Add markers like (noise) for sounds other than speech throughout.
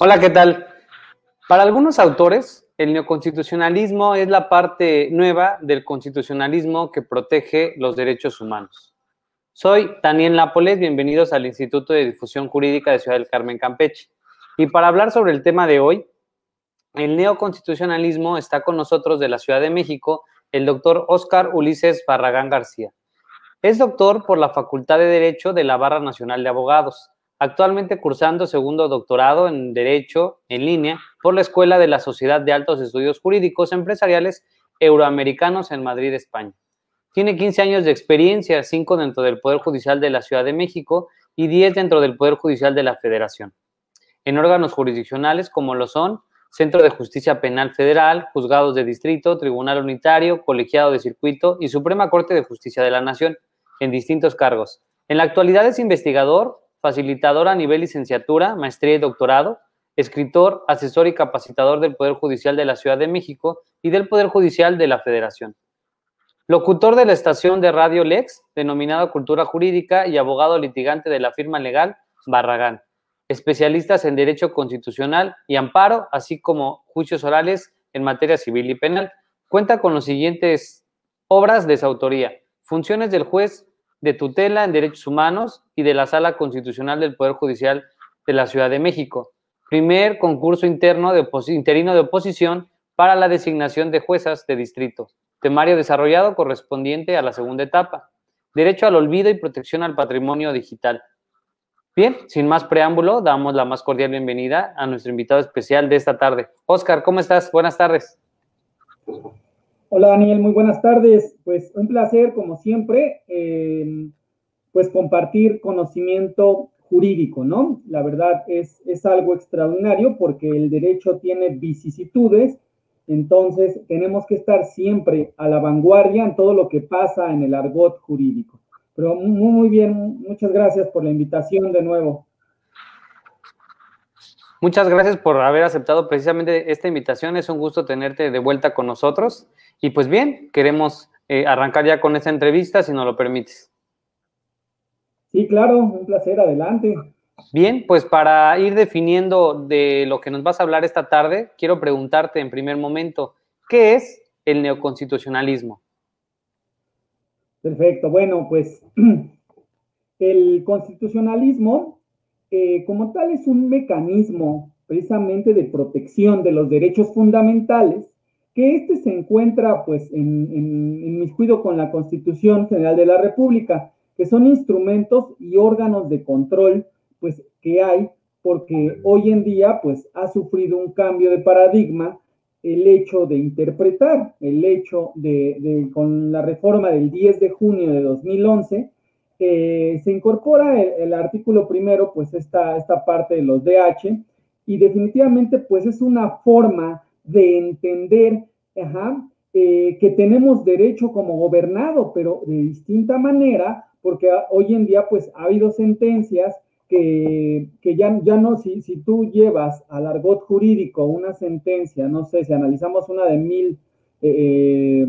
Hola, ¿qué tal? Para algunos autores, el neoconstitucionalismo es la parte nueva del constitucionalismo que protege los derechos humanos. Soy Daniel Nápoles, bienvenidos al Instituto de Difusión Jurídica de Ciudad del Carmen, Campeche. Y para hablar sobre el tema de hoy, el neoconstitucionalismo está con nosotros de la Ciudad de México el doctor Óscar Ulises Barragán García. Es doctor por la Facultad de Derecho de la Barra Nacional de Abogados, actualmente cursando segundo doctorado en Derecho en línea por la Escuela de la Sociedad de Altos Estudios Jurídicos Empresariales Euroamericanos en Madrid, España. Tiene 15 años de experiencia, 5 dentro del Poder Judicial de la Ciudad de México y 10 dentro del Poder Judicial de la Federación. En órganos jurisdiccionales como lo son Centro de Justicia Penal Federal, Juzgados de Distrito, Tribunal Unitario, Colegiado de Circuito y Suprema Corte de Justicia de la Nación, en distintos cargos. En la actualidad es investigador, facilitador a nivel licenciatura, maestría y doctorado, escritor, asesor y capacitador del Poder Judicial de la Ciudad de México y del Poder Judicial de la Federación. Locutor de la estación de Radio Lex, denominada Cultura Jurídica, y abogado litigante de la firma legal Barragán especialistas en Derecho Constitucional y Amparo, así como juicios orales en materia civil y penal. Cuenta con los siguientes obras de su autoría. Funciones del juez de tutela en derechos humanos y de la Sala Constitucional del Poder Judicial de la Ciudad de México. Primer concurso interno de interino de oposición para la designación de juezas de distrito. Temario desarrollado correspondiente a la segunda etapa. Derecho al olvido y protección al patrimonio digital. Bien, sin más preámbulo, damos la más cordial bienvenida a nuestro invitado especial de esta tarde. Oscar, ¿cómo estás? Buenas tardes. Hola Daniel, muy buenas tardes. Pues un placer, como siempre, em, pues compartir conocimiento jurídico, ¿no? La verdad es, es algo extraordinario porque el derecho tiene vicisitudes, entonces tenemos que estar siempre a la vanguardia en todo lo que pasa en el argot jurídico. Pero muy, muy bien, muchas gracias por la invitación de nuevo. Muchas gracias por haber aceptado precisamente esta invitación. Es un gusto tenerte de vuelta con nosotros. Y pues bien, queremos eh, arrancar ya con esta entrevista, si nos lo permites. Sí, claro, un placer, adelante. Bien, pues para ir definiendo de lo que nos vas a hablar esta tarde, quiero preguntarte en primer momento, ¿qué es el neoconstitucionalismo? Perfecto. Bueno, pues (clears throat) el constitucionalismo eh, como tal es un mecanismo precisamente de protección de los derechos fundamentales que este se encuentra pues en, en, en cuido con la Constitución General de la República, que son instrumentos y órganos de control pues que hay porque hoy en día pues ha sufrido un cambio de paradigma el hecho de interpretar, el hecho de, con la reforma del 10 de junio de 2011, eh, se incorpora el, artículo primero, pues esta, esta parte de los DH, y definitivamente pues es una forma de entender eh, que tenemos derecho como gobernado, pero de distinta manera, porque hoy en día pues ha habido sentencias que, ya, ya no, si, si tú llevas al argot jurídico una sentencia, no sé, si analizamos una de mil, eh,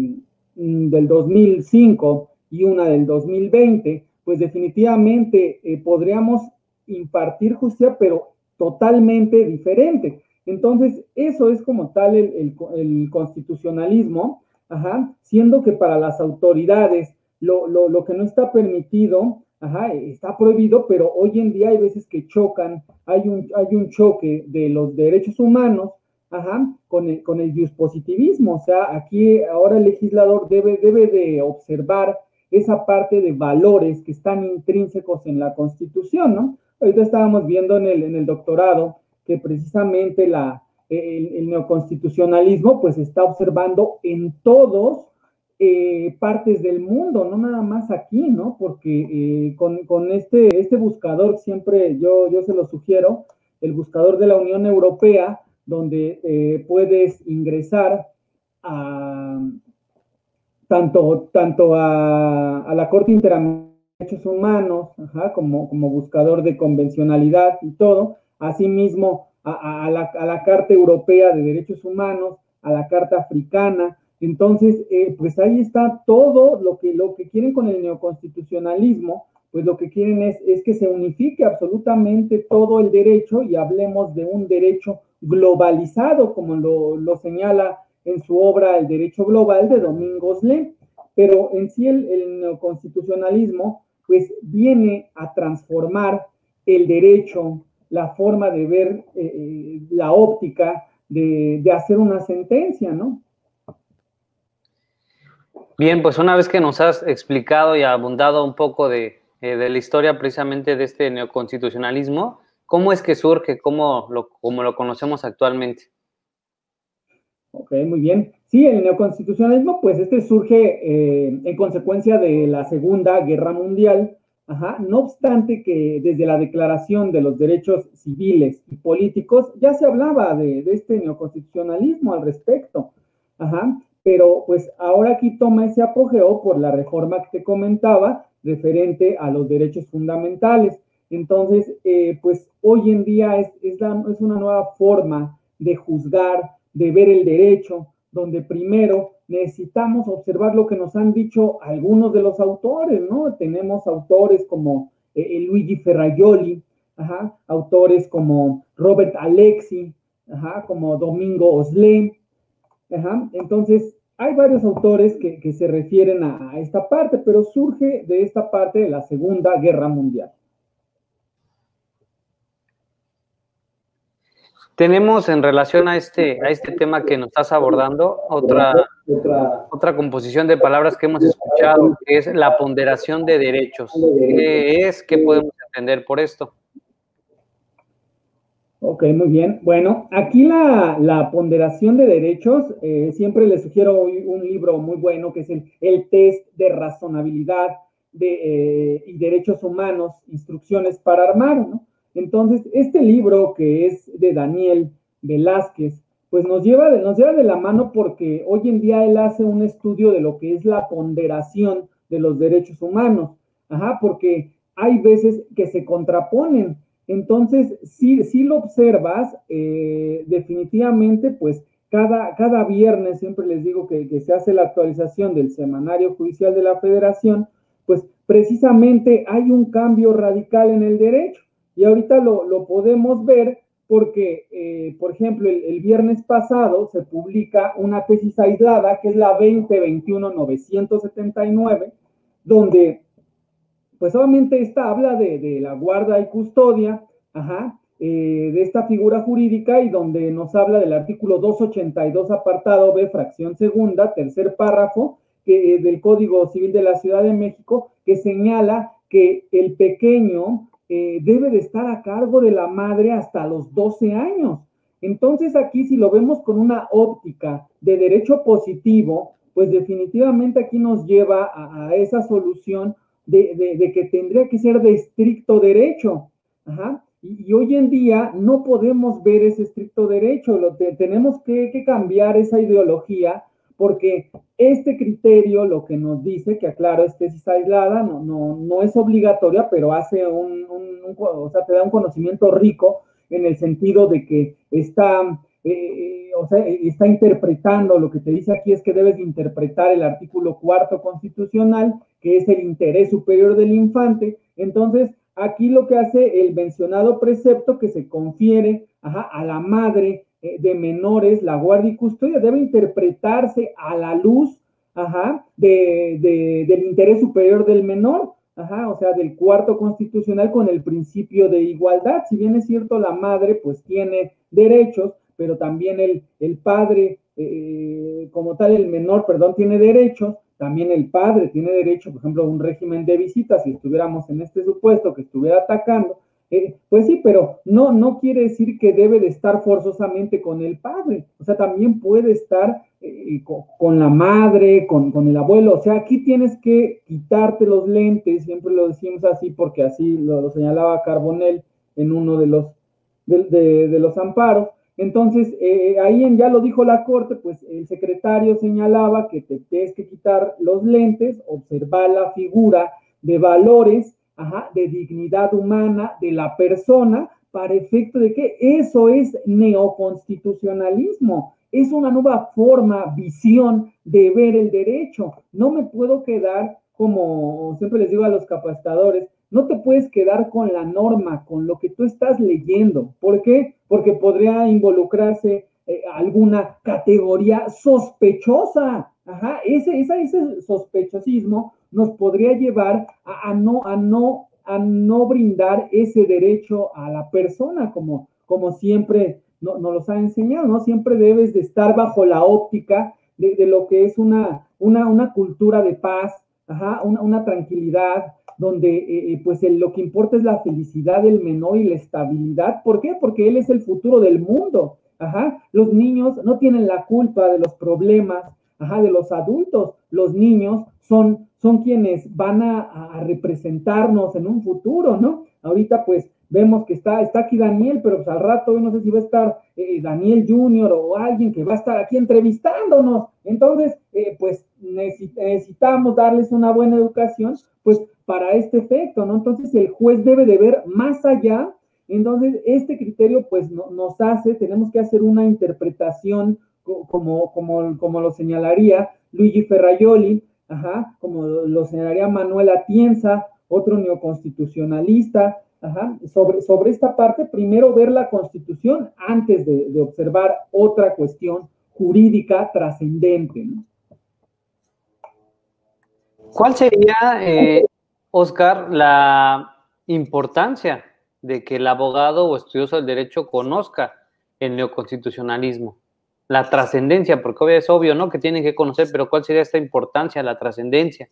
mm, del 2005 y una del 2020, pues definitivamente eh, podríamos impartir justicia, pero totalmente diferente. Entonces, eso es como tal el, el, constitucionalismo, ajá, siendo que para las autoridades lo, lo, lo que no está permitido Ajá, está prohibido, pero hoy en día hay veces que chocan, hay un, hay un choque de los derechos humanos, ajá, con el, con el positivismo. O sea, aquí ahora el legislador debe, debe de observar esa parte de valores que están intrínsecos en la Constitución, ¿no? Ahorita estábamos viendo en el, en el doctorado que precisamente la, el, neoconstitucionalismo pues está observando en todos eh, partes del mundo, no nada más aquí, ¿no? Porque eh, con, este, este buscador siempre yo, yo se lo sugiero, el buscador de la Unión Europea, donde eh, puedes ingresar a tanto, tanto a, la Corte Interamericana de Derechos Humanos, como, como buscador de convencionalidad y todo, asimismo a, la, Carta Europea de Derechos Humanos, a la Carta Africana, entonces, eh, pues ahí está todo lo que, lo que quieren con el neoconstitucionalismo, pues lo que quieren es, es que se unifique absolutamente todo el derecho y hablemos de un derecho globalizado, como lo, señala en su obra El Derecho Global de Domingos Le. Pero en sí el, el neoconstitucionalismo pues viene a transformar el derecho, la forma de ver eh, eh, la óptica de, de, hacer una sentencia, ¿no? Bien, pues una vez que nos has explicado y abundado un poco de, eh, de la historia precisamente de este neoconstitucionalismo, ¿cómo es que surge? ¿Cómo lo, cómo lo conocemos actualmente? Ok, muy bien. Sí, el neoconstitucionalismo, pues este surge eh, en consecuencia de la Segunda Guerra Mundial, Ajá. no obstante que desde la Declaración de los Derechos Civiles y Políticos ya se hablaba de, este neoconstitucionalismo al respecto, Ajá. pero pues ahora aquí toma ese apogeo por la reforma que te comentaba referente a los derechos fundamentales. Entonces, eh, pues hoy en día es, es una nueva forma de juzgar, de ver el derecho, donde primero necesitamos observar lo que nos han dicho algunos de los autores, ¿no? Tenemos autores como eh, Luigi Ferraioli, autores como Robert Alexi, como Domingo Oslé. Entonces, hay varios autores que, se refieren a, esta parte, pero surge de esta parte de la Segunda Guerra Mundial. Tenemos en relación a este, a este tema que nos estás abordando otra, otra, composición de palabras que hemos escuchado, que es la ponderación de derechos. ¿Qué es? ¿Qué podemos entender por esto? Ok, muy bien. Bueno, aquí la, la ponderación de derechos, eh, siempre les sugiero un libro muy bueno que es el, el test de razonabilidad de, eh, y derechos humanos, instrucciones para armar, ¿no? Entonces, este libro que es de Daniel Velázquez, pues nos lleva, de, nos lleva de la mano porque hoy en día él hace un estudio de lo que es la ponderación de los derechos humanos, ajá, porque hay veces que se contraponen. Entonces, si, lo observas, eh, definitivamente, pues cada, cada, viernes, siempre les digo que se hace la actualización del Semanario Judicial de la Federación, pues precisamente hay un cambio radical en el derecho. Y ahorita lo, lo podemos ver porque, eh, por ejemplo, el, viernes pasado se publica una tesis aislada, que es la 2021-979, donde, pues obviamente esta habla de, de la guarda y custodia, eh, de esta figura jurídica y donde nos habla del artículo 282, apartado B, fracción segunda, tercer párrafo, que, eh, del Código Civil de la Ciudad de México, que señala que el pequeño eh, debe de estar a cargo de la madre hasta los 12 años. Entonces aquí si lo vemos con una óptica de derecho positivo, pues definitivamente aquí nos lleva a, esa solución de, que tendría que ser de estricto derecho. Y, hoy en día no podemos ver ese estricto derecho, tenemos que cambiar esa ideología porque este criterio lo que nos dice, que aclaro, es tesis aislada, no, no, no es obligatoria, pero hace un, o sea, te da un conocimiento rico en el sentido de que está, eh, o sea, está interpretando, lo que te dice aquí es que debes interpretar el artículo cuarto constitucional, que es el interés superior del infante. Entonces, aquí lo que hace el mencionado precepto que se confiere a la madre eh, de menores, la guardia y custodia debe interpretarse a la luz ajá, de, de, del interés superior del menor, ajá, o sea, del cuarto constitucional con el principio de igualdad. Si bien es cierto, la madre pues tiene derechos, pero también el, el padre, eh, como tal, el menor, perdón, tiene derechos, también el padre tiene derecho, por ejemplo, a un régimen de visitas, si estuviéramos en este supuesto que estuviera atacando, eh, pues sí, pero no, no quiere decir que debe de estar forzosamente con el padre, o sea, también puede estar eh, con, con, la madre, con, con, el abuelo, o sea, aquí tienes que quitarte los lentes, siempre lo decimos así porque así lo, lo señalaba Carbonell en uno de los, de, de, de los amparos, entonces, eh, ahí en, ya lo dijo la Corte, pues el secretario señalaba que te tienes que quitar los lentes, observar la figura de valores ajá, de dignidad humana de la persona para efecto de que eso es neoconstitucionalismo, es una nueva forma, visión de ver el derecho. No me puedo quedar como siempre les digo a los capacitadores, no te puedes quedar con la norma, con lo que tú estás leyendo. ¿Por qué? Porque podría involucrarse eh, alguna categoría sospechosa. Ajá, ese, ese, sospechosismo nos podría llevar a, no, a, no, a no brindar ese derecho a la persona, como, como siempre nos no los ha enseñado, ¿no? Siempre debes de estar bajo la óptica de, lo que es una, una, una cultura de paz, ajá, una, una tranquilidad, donde eh, eh, pues lo que importa es la felicidad del menor y la estabilidad. ¿Por qué? Porque él es el futuro del mundo. Ajá. Los niños no tienen la culpa de los problemas ajá, de los adultos. Los niños son, son quienes van a, representarnos en un futuro, ¿no? Ahorita pues vemos que está, está aquí Daniel, pero pues al rato no sé si va a estar eh, Daniel Junior o alguien que va a estar aquí entrevistándonos. Entonces, pues necesitamos darles una buena educación, pues para este efecto, ¿no? Entonces el juez debe de ver más allá. Entonces, este criterio pues nos hace, tenemos que hacer una interpretación como, como, como lo señalaría Luigi Ferraioli, ajá, como lo señalaría Manuel Atienza, otro neoconstitucionalista, ajá, sobre, sobre esta parte, primero ver la constitución antes de, observar otra cuestión jurídica trascendente. ¿Cuál sería eh, Oscar, la importancia de que el abogado o estudioso del derecho conozca el neoconstitucionalismo, la trascendencia, porque obvio es obvio, ¿no? Que tienen que conocer, pero ¿cuál sería esta importancia, la trascendencia?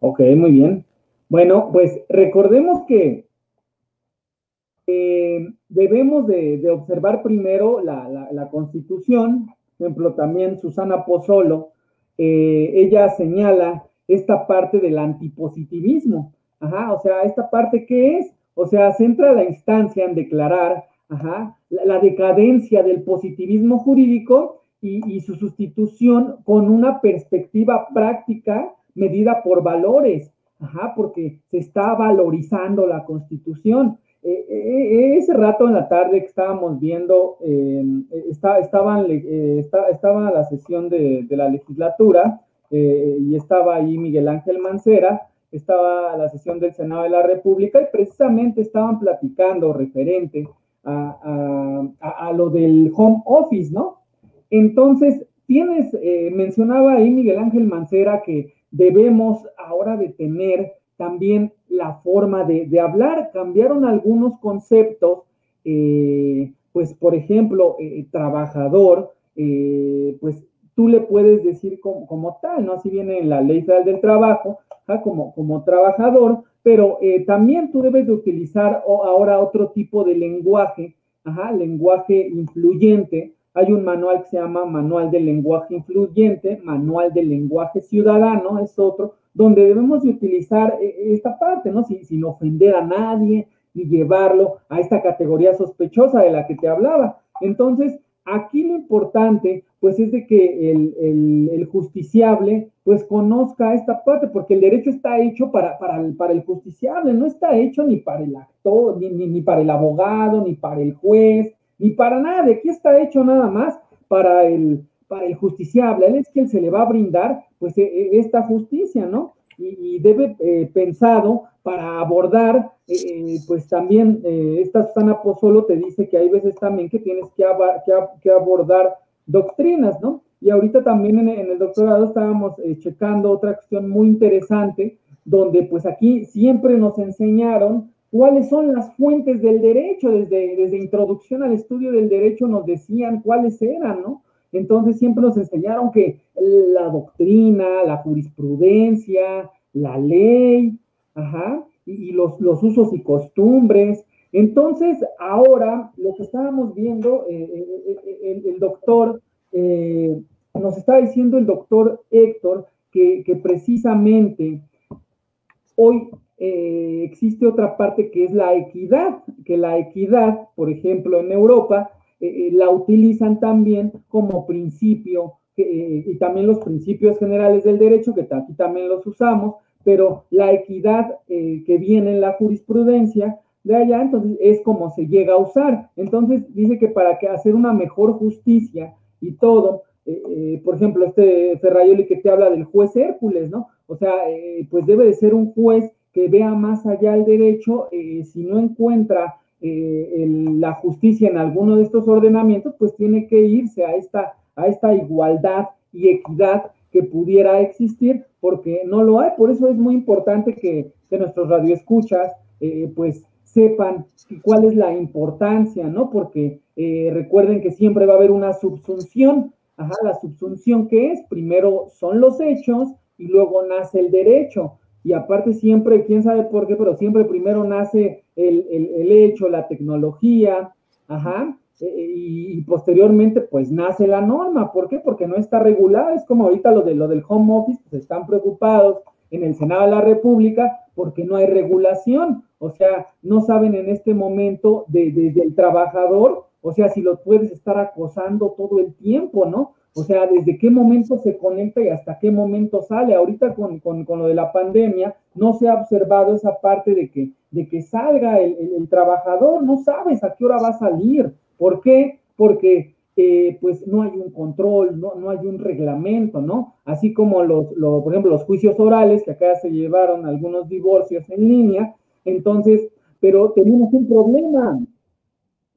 Ok, muy bien. Bueno, pues recordemos que eh, debemos de, observar primero la, Constitución, por ejemplo, también Susana Pozzolo, eh, ella señala esta parte del antipositivismo. Ajá, o sea, esta parte qué es? O sea, centra la instancia en declarar ajá, la, decadencia del positivismo jurídico y, su sustitución con una perspectiva práctica medida por valores, ajá, porque se está valorizando la constitución. Eh, eh, eh, ese rato en la tarde que estábamos viendo, está, estaban, estaba la sesión de, de la legislatura, eh, y estaba ahí Miguel Ángel Mancera, estaba la sesión del Senado de la República y precisamente estaban platicando referente a, lo del home office, ¿no? Entonces, tienes, eh, mencionaba ahí Miguel Ángel Mancera que debemos ahora de tener también la forma de, hablar, cambiaron algunos conceptos, eh, pues por ejemplo, trabajador, pues tú le puedes decir como, tal, ¿no? Así viene en la ley federal del trabajo, como, como trabajador, pero eh, también tú debes de utilizar ahora otro tipo de lenguaje, ajá, lenguaje influyente. Hay un manual que se llama Manual del Lenguaje Influyente, Manual del Lenguaje Ciudadano, es otro, donde debemos de utilizar eh, esta parte, ¿no? Sin, sin ofender a nadie y llevarlo a esta categoría sospechosa de la que te hablaba. Entonces, Aquí lo importante, pues, es de que el, justiciable, pues, conozca esta parte, porque el derecho está hecho para, para, el, para el justiciable, no está hecho ni para el actor, ni, ni, para el abogado, ni para el juez, ni para nada. Aquí está hecho nada más para el, para el justiciable. Él es quien se le va a brindar, pues, e, e, esta justicia, ¿no? Y, debe eh, pensado para abordar, eh, pues también eh, esta Susana Pozzolo te dice que hay veces también que tienes que, que, abordar doctrinas, ¿no? Y ahorita también en, el doctorado estábamos checando otra cuestión muy interesante, donde pues aquí siempre nos enseñaron cuáles son las fuentes del derecho, desde, desde introducción al estudio del derecho nos decían cuáles eran, ¿no? Entonces siempre nos enseñaron que la doctrina, la jurisprudencia, la ley, ajá, y, los, usos y costumbres. Entonces, ahora lo que estábamos viendo, eh, eh, eh, el, doctor, nos está diciendo el doctor Héctor que, que precisamente hoy existe otra parte que es la equidad, que la equidad, por ejemplo, en Europa, eh, eh, la utilizan también como principio, eh, y también los principios generales del derecho, que aquí también los usamos, pero la equidad que viene en la jurisprudencia de allá, entonces es como se llega a usar. Entonces dice que para que hacer una mejor justicia y todo, por ejemplo, este Ferrayoli que te habla del juez Hércules, ¿no? O sea, pues debe de ser un juez que vea más allá el derecho, si no encuentra eh, la justicia en alguno de estos ordenamientos, pues tiene que irse a esta, a esta igualdad y equidad que pudiera existir, porque no lo hay. Por eso es muy importante que, que nuestros radioescuchas, eh, pues sepan cuál es la importancia, ¿no? Porque eh, recuerden que siempre va a haber una subsunción. Ajá, la subsunción que es, primero son los hechos y luego nace el derecho. Y aparte siempre, quién sabe por qué, pero siempre primero nace el, el, hecho, la tecnología, ajá, e, e, y, posteriormente pues nace la norma. ¿Por qué? Porque no está regulada. Es como ahorita lo, de, lo del home office, pues están preocupados en el Senado de la República porque no hay regulación. O sea, no saben en este momento desde el trabajador, o sea, si lo puedes estar acosando todo el tiempo, ¿no? O sea, desde qué momento se conecta y hasta qué momento sale. Ahorita con, lo de la pandemia, no se ha observado esa parte de que, de que salga el, trabajador, no sabes a qué hora va a salir. ¿Por qué? Porque eh, pues no hay un control, no, no, hay un reglamento, ¿no? Así como los, los, por ejemplo, los juicios orales, que acá se llevaron algunos divorcios en línea, entonces, pero tenemos un problema,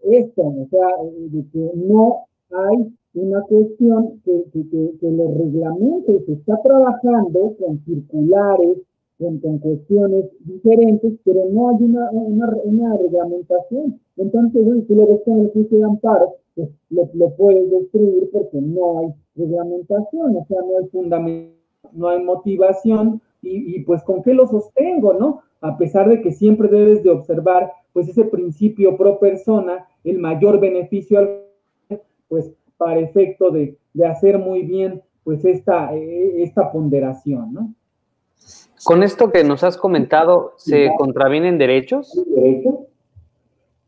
esto, o sea, de que no hay una cuestión que, que, los reglamentos se está trabajando con circulares, con, con, cuestiones diferentes, pero no hay una, una, una reglamentación. Entonces, si lo ves con el juicio de amparo, pues lo, lo, puedes destruir porque no hay reglamentación, o sea, no hay fundamento, no hay motivación, y, y pues con qué lo sostengo, ¿no? a pesar de que siempre debes de observar pues ese principio pro persona, el mayor beneficio al pues para efecto de, hacer muy bien pues esta, eh, esta ponderación, ¿no? Con esto que nos has comentado, ¿se contravienen derechos? ¿Derechos?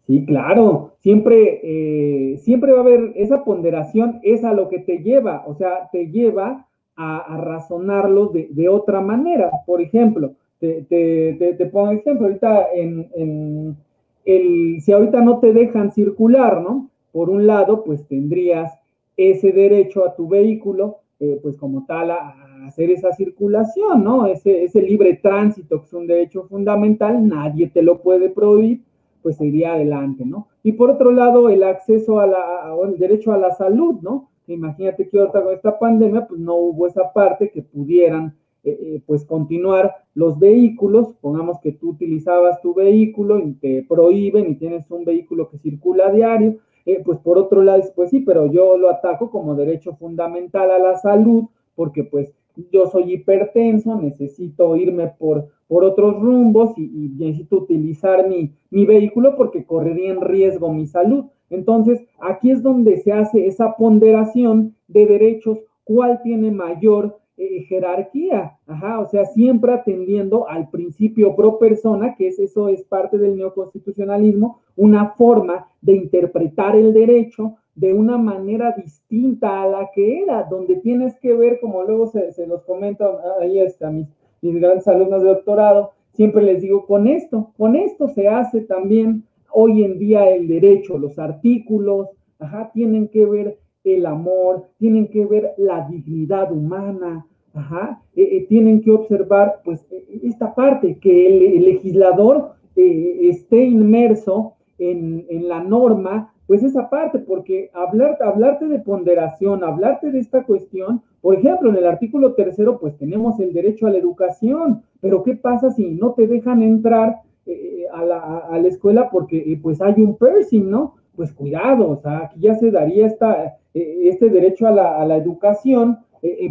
Sí, claro. Siempre, eh, siempre va a haber esa ponderación, es a lo que te lleva, o sea, te lleva a, razonarlos de, de, otra manera. Por ejemplo, te, te, te, pongo ejemplo, ahorita en, el, si ahorita no te dejan circular, ¿no? Por un lado, pues tendrías ese derecho a tu vehículo, eh, pues como tal, a, hacer esa circulación, ¿no? Ese, libre tránsito, que es un derecho fundamental, nadie te lo puede prohibir, pues iría adelante, ¿no? Y por otro lado, el acceso a la, derecho a la salud, ¿no? Imagínate que ahorita con esta pandemia, pues no hubo esa parte que pudieran eh, eh, pues continuar los vehículos, pongamos que tú utilizabas tu vehículo y te prohíben y tienes un vehículo que circula a diario, eh, pues por otro lado, pues sí, pero yo lo ataco como derecho fundamental a la salud, porque pues yo soy hipertenso, necesito irme por, por otros rumbos y, necesito utilizar mi, mi vehículo porque correría en riesgo mi salud. Entonces, aquí es donde se hace esa ponderación de derechos, cuál tiene mayor eh, jerarquía, ajá, o sea, siempre atendiendo al principio pro persona, que es eso es parte del neoconstitucionalismo, una forma de interpretar el derecho de una manera distinta a la que era, donde tienes que ver, como luego se, los comento ahí está, mis, mis grandes alumnos de doctorado, siempre les digo, con esto, con esto se hace también hoy en día el derecho, los artículos, ajá, tienen que ver el amor, tienen que ver la dignidad humana, eh, eh, tienen que observar pues e, e, esta parte, que el, legislador eh, esté inmerso en, la norma, pues esa parte, porque hablar, hablarte de ponderación, hablarte de esta cuestión, por ejemplo, en el artículo tercero, pues tenemos el derecho a la educación, pero ¿qué pasa si no te dejan entrar a, la, escuela porque pues hay un piercing, ¿no? Pues cuidado, o sea, aquí ya se daría esta, este derecho a la, a la educación,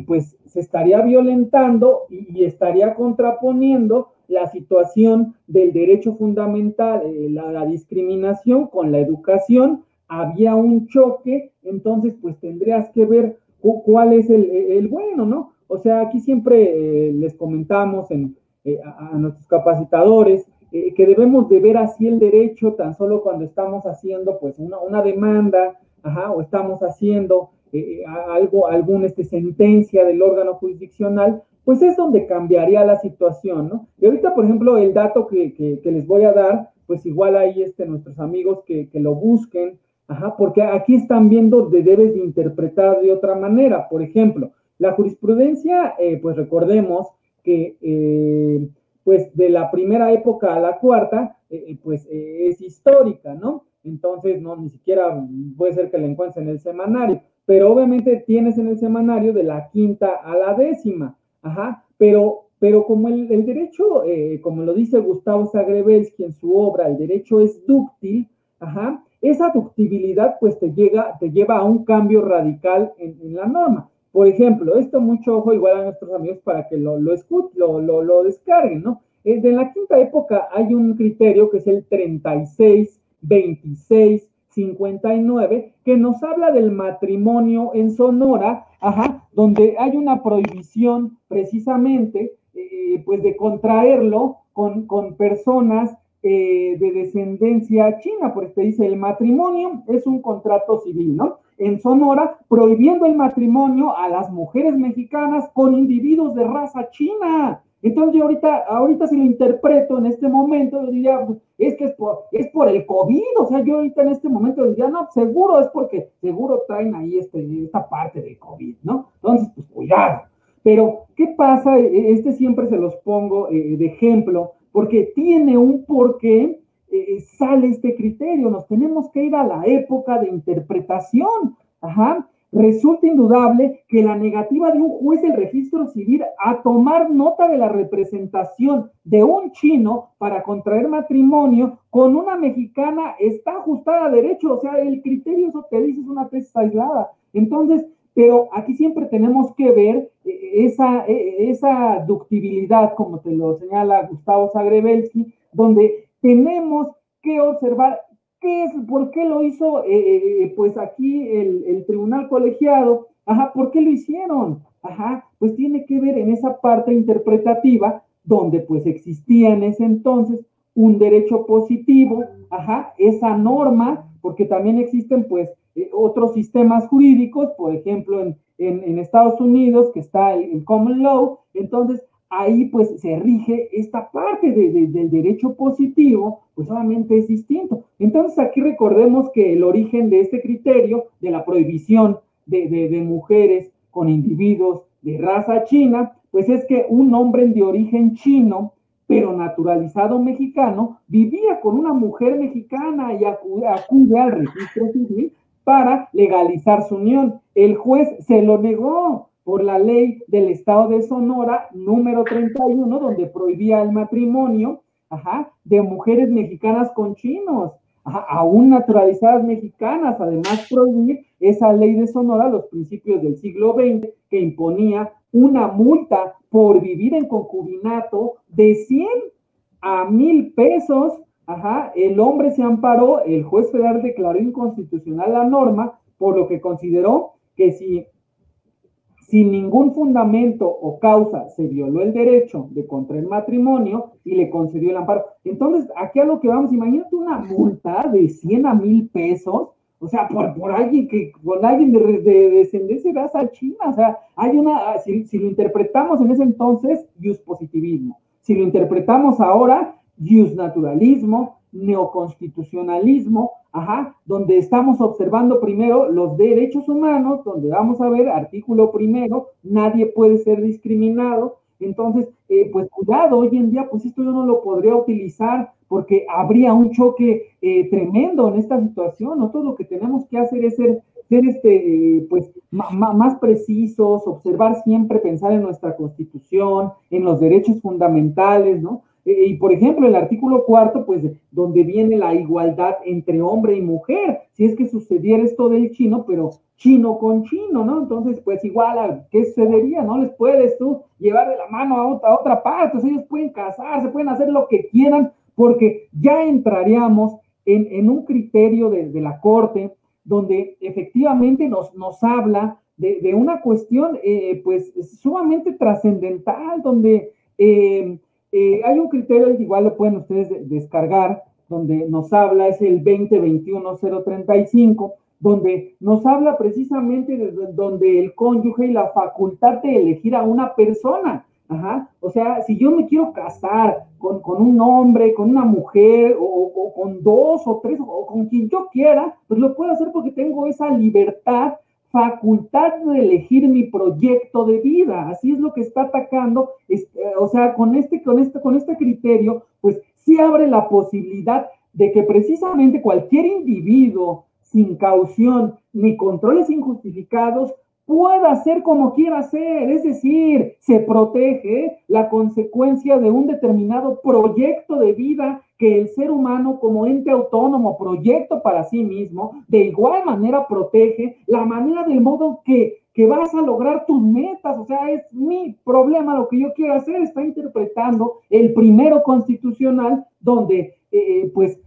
pues se estaría violentando y, estaría contraponiendo la situación del derecho fundamental, eh, la, discriminación con la educación, había un choque, entonces pues tendrías que ver cuál es el, bueno, ¿no? O sea, aquí siempre eh, les comentamos en, eh, a, nuestros capacitadores que debemos de ver así el derecho tan solo cuando estamos haciendo pues una demanda, ajá, o estamos haciendo eh, algo, alguna este, sentencia del órgano jurisdiccional, pues es donde cambiaría la situación, ¿no? Y ahorita, por ejemplo, el dato que, les voy a dar, pues igual ahí este, nuestros amigos que, lo busquen, ajá, porque aquí están viendo de debes de interpretar de otra manera. Por ejemplo, la jurisprudencia, eh, pues recordemos que eh, pues de la primera época a la cuarta, pues es histórica, ¿no? Entonces, no, ni siquiera puede ser que la encuentres en el semanario, pero obviamente tienes en el semanario de la quinta a la décima, ajá, pero, pero como el, derecho, eh, como lo dice Gustavo Zagrebelsky en su obra, el derecho es dúctil, ajá, esa ductibilidad pues te, llega, te lleva a un cambio radical en, la norma. Por ejemplo, esto mucho ojo igual a nuestros amigos para que lo, lo, lo, lo, lo descarguen, ¿no? Eh, de la quinta época hay un criterio que es el 36 26, 59, que nos habla del matrimonio en Sonora, ajá, donde hay una prohibición precisamente, eh, pues de contraerlo con, con personas eh, de descendencia china, porque dice el matrimonio es un contrato civil, ¿no? En Sonora, prohibiendo el matrimonio a las mujeres mexicanas con individuos de raza china. Entonces yo ahorita, ahorita si lo interpreto en este momento, yo diría, es que es por, el COVID, o sea, yo ahorita en este momento diría, no, seguro es porque seguro traen ahí este, esta parte del COVID, ¿no? Entonces, pues cuidado. Pero, ¿qué pasa? E, e, este siempre se los pongo eh, de ejemplo, porque tiene un porqué eh, sale este criterio. Nos tenemos que ir a la época de interpretación. Ajá resulta indudable que la negativa de un juez del registro civil a tomar nota de la representación de un chino para contraer matrimonio con una mexicana está ajustada a derecho, o sea, el criterio eso te dice es una tesis aislada. Entonces, pero aquí siempre tenemos que ver eh, esa, eh, esa ductibilidad, como te lo señala Gustavo Zagrebelsky, donde tenemos que observar ¿Qué es? ¿Por qué lo hizo eh, eh, eh, pues aquí el, tribunal colegiado? Ajá, ¿por qué lo hicieron? Ajá, pues tiene que ver en esa parte interpretativa donde pues existía en ese entonces un derecho positivo, ajá, esa norma, porque también existen pues otros sistemas jurídicos, por ejemplo en, en, Estados Unidos que está el common law, entonces ahí pues se rige esta parte del derecho positivo, pues solamente es distinto. Entonces aquí recordemos que el origen de este criterio de la prohibición de, de mujeres con individuos de raza china, pues es que un hombre de origen chino, pero naturalizado mexicano, vivía con una mujer mexicana y acude al registro civil para legalizar su unión. El juez se lo negó, por la ley del Estado de Sonora número 31, donde prohibía el matrimonio de mujeres mexicanas con chinos, aún naturalizadas mexicanas, además prohibir esa ley de Sonora los principios del siglo XX que imponía una multa por vivir en concubinato de 100 a 1000 pesos. Ajá, el hombre se amparó, el juez federal declaró inconstitucional la norma, por lo que consideró que si sin ningún fundamento o causa se violó el derecho de contraer matrimonio y le concedió el amparo. Entonces, aquí a lo que vamos, imagínate una multa de 100 a 1000 pesos, o sea, por, por alguien que, con alguien de, de descendencia de china, o sea, hay una, si, si lo interpretamos en ese entonces, jus positivismo. Si lo interpretamos ahora, jus naturalismo, neoconstitucionalismo, ajá, donde estamos observando primero los derechos humanos, donde vamos a ver artículo primero, nadie puede ser discriminado. Entonces, eh, pues cuidado, hoy en día, pues esto yo no lo podría utilizar porque habría un choque eh, tremendo en esta situación. Nosotros lo que tenemos que hacer es ser, ser este, eh, pues, más precisos, observar siempre, pensar en nuestra constitución, en los derechos fundamentales, ¿no? Y por ejemplo, el artículo cuarto, pues donde viene la igualdad entre hombre y mujer, si es que sucediera esto del chino, pero chino con chino, ¿no? Entonces, pues igual, ¿qué sucedería? No les puedes tú llevar de la mano a otra, otra parte, ellos pueden casarse, pueden hacer lo que quieran, porque ya entraríamos en, un criterio de, la Corte donde efectivamente nos, nos habla de, una cuestión, eh, pues, sumamente trascendental, donde... Eh, eh, hay un criterio, igual lo pueden ustedes descargar, donde nos habla, es el 2021-035, donde nos habla precisamente de donde el cónyuge y la facultad de elegir a una persona. Ajá. O sea, si yo me quiero casar con, un hombre, con una mujer, o, con dos o tres, o con quien yo quiera, pues lo puedo hacer porque tengo esa libertad facultad de elegir mi proyecto de vida. Así es lo que está atacando, eh, o sea, con este, con este, con este criterio, pues sí abre la posibilidad de que precisamente cualquier individuo sin caución ni controles injustificados pueda hacer como quiera hacer, es decir, se protege la consecuencia de un determinado proyecto de vida que el ser humano como ente autónomo proyecto para sí mismo, de igual manera protege la manera del modo que, que vas a lograr tus metas, o sea, es mi problema, lo que yo quiero hacer está interpretando el primero constitucional donde eh, pues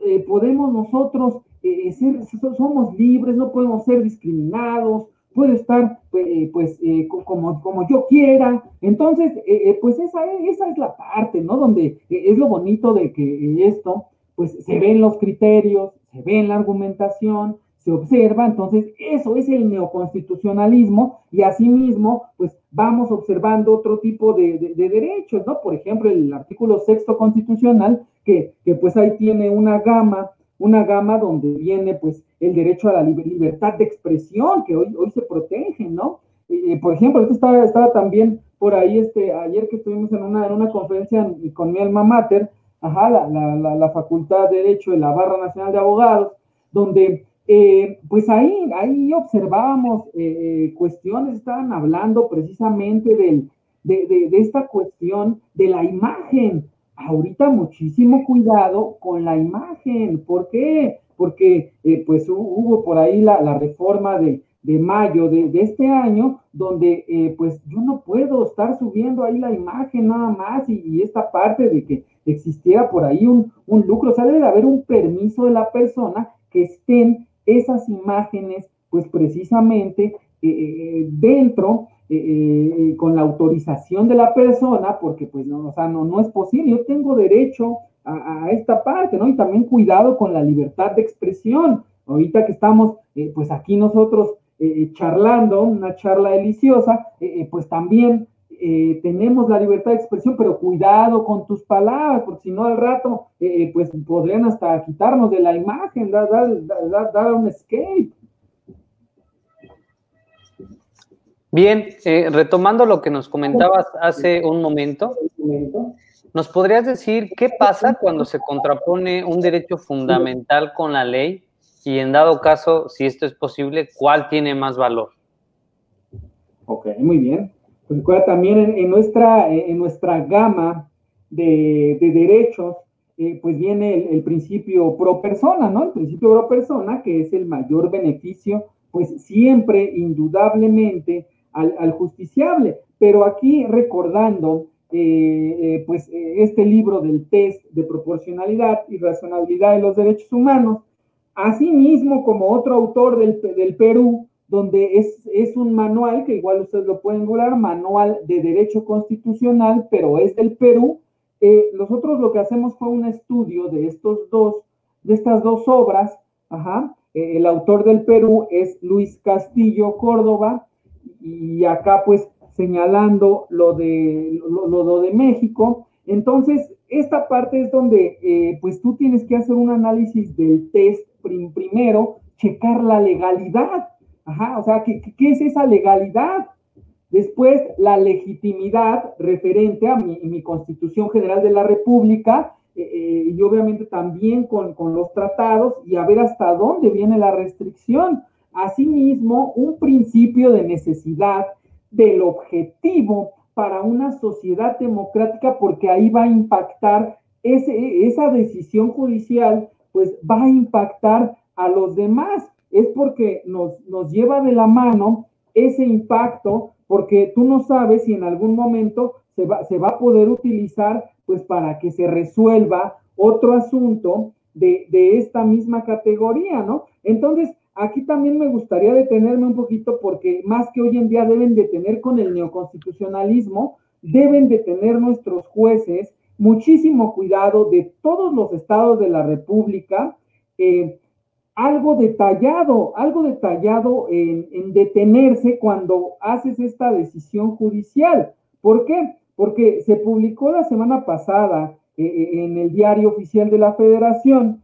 eh, podemos nosotros eh, ser, somos libres, no podemos ser discriminados, puede estar eh, pues eh, como, como yo quiera. Entonces, eh, pues esa, esa es la parte, ¿no? Donde es lo bonito de que esto, pues se ven los criterios, se ve en la argumentación, se observa, entonces eso es el neoconstitucionalismo y asimismo, pues vamos observando otro tipo de, derechos, ¿no? Por ejemplo, el artículo sexto constitucional, que, que pues ahí tiene una gama una gama donde viene pues el derecho a la libertad de expresión que hoy, hoy se protege, ¿no? por ejemplo, estaba, estaba también por ahí, este, ayer que estuvimos en una, en una conferencia con mi alma mater, ajá, la, la, la, Facultad de Derecho de la Barra Nacional de Abogados, donde eh, pues ahí, ahí observábamos eh, cuestiones, estaban hablando precisamente del, de, de, de, esta cuestión de la imagen, ahorita muchísimo cuidado con la imagen. ¿Por qué? Porque eh, pues hubo por ahí la, reforma de, mayo de, este año, donde eh, pues yo no puedo estar subiendo ahí la imagen nada más y, esta parte de que existiera por ahí un, lucro, o sea, debe de haber un permiso de la persona que estén esas imágenes pues precisamente eh, dentro con la autorización de la persona, porque pues no, o sea, no, no es posible, yo tengo derecho a, esta parte, ¿no? Y también cuidado con la libertad de expresión. Ahorita que estamos, eh, pues aquí nosotros charlando, una charla deliciosa, pues también tenemos la libertad de expresión, pero cuidado con tus palabras, porque si no al rato, pues podrían hasta quitarnos de la imagen, dar, dar, dar un escape. Bien, eh, retomando lo que nos comentabas hace un momento, ¿nos podrías decir qué pasa cuando se contrapone un derecho fundamental con la ley y en dado caso, si esto es posible, cuál tiene más valor? Ok, muy bien. Pues también en, nuestra, en nuestra gama de, derechos, eh, pues viene el, principio pro persona, ¿no? El principio pro persona, que es el mayor beneficio, pues siempre, indudablemente, al, justiciable. Pero aquí recordando, eh, eh, pues, eh, este libro del test de proporcionalidad y razonabilidad de los derechos humanos, así mismo como otro autor del, del Perú, donde es, es, un manual, que igual ustedes lo pueden googlear, manual de derecho constitucional, pero es del Perú. nosotros lo que hacemos fue un estudio de estos dos, de estas dos obras, el autor del Perú es Luis Castillo Córdoba, y acá pues señalando lo de, lo, de México. Entonces, esta parte es donde eh, pues tú tienes que hacer un análisis del test primero, checar la legalidad. Ajá, o sea, ¿qué, ¿qué, es esa legalidad? Después, la legitimidad referente a mi, Constitución General de la República eh, eh, y obviamente también con, con los tratados y a ver hasta dónde viene la restricción. Asimismo, un principio de necesidad del objetivo para una sociedad democrática, porque ahí va a impactar ese, esa decisión judicial, pues va a impactar a los demás. Es porque nos, nos lleva de la mano ese impacto, porque tú no sabes si en algún momento se va, se va a poder utilizar pues para que se resuelva otro asunto de, de esta misma categoría, ¿no? Entonces, Aquí también me gustaría detenerme un poquito porque más que hoy en día deben de tener con el neoconstitucionalismo, deben de tener nuestros jueces muchísimo cuidado de todos los estados de la República, eh, algo detallado, algo detallado en, detenerse cuando haces esta decisión judicial. ¿Por qué? Porque se publicó la semana pasada eh, eh, en el diario oficial de la Federación,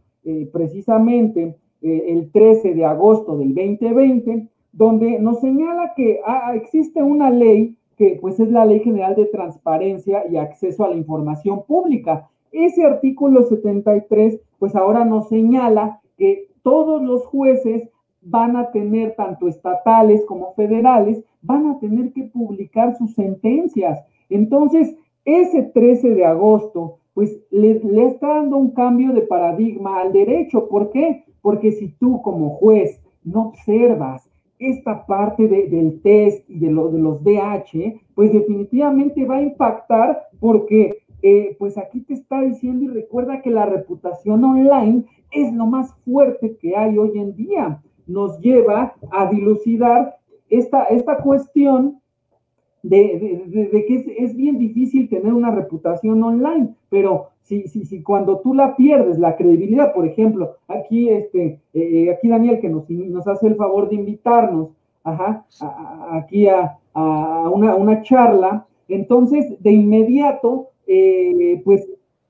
precisamente, el 13 de agosto del 2020, donde nos señala que ah, existe una ley que pues es la Ley General de Transparencia y Acceso a la Información Pública. Ese artículo 73 pues ahora nos señala que todos los jueces van a tener, tanto estatales como federales, van a tener que publicar sus sentencias. Entonces, ese 13 de agosto, pues le, está dando un cambio de paradigma al derecho. ¿Por qué? Porque si tú como juez no observas esta parte del test y de, lo, de los DH, pues definitivamente va a impactar porque eh, pues aquí te está diciendo y recuerda que la reputación online es lo más fuerte que hay hoy en día. Nos lleva a dilucidar esta, esta cuestión de, que es, bien difícil tener una reputación online, pero si, si, si cuando tú la pierdes, la credibilidad, por ejemplo, aquí, este, eh, aquí Daniel que nos, nos, hace el favor de invitarnos, ajá, aquí a, una, una, charla, entonces de inmediato, eh, pues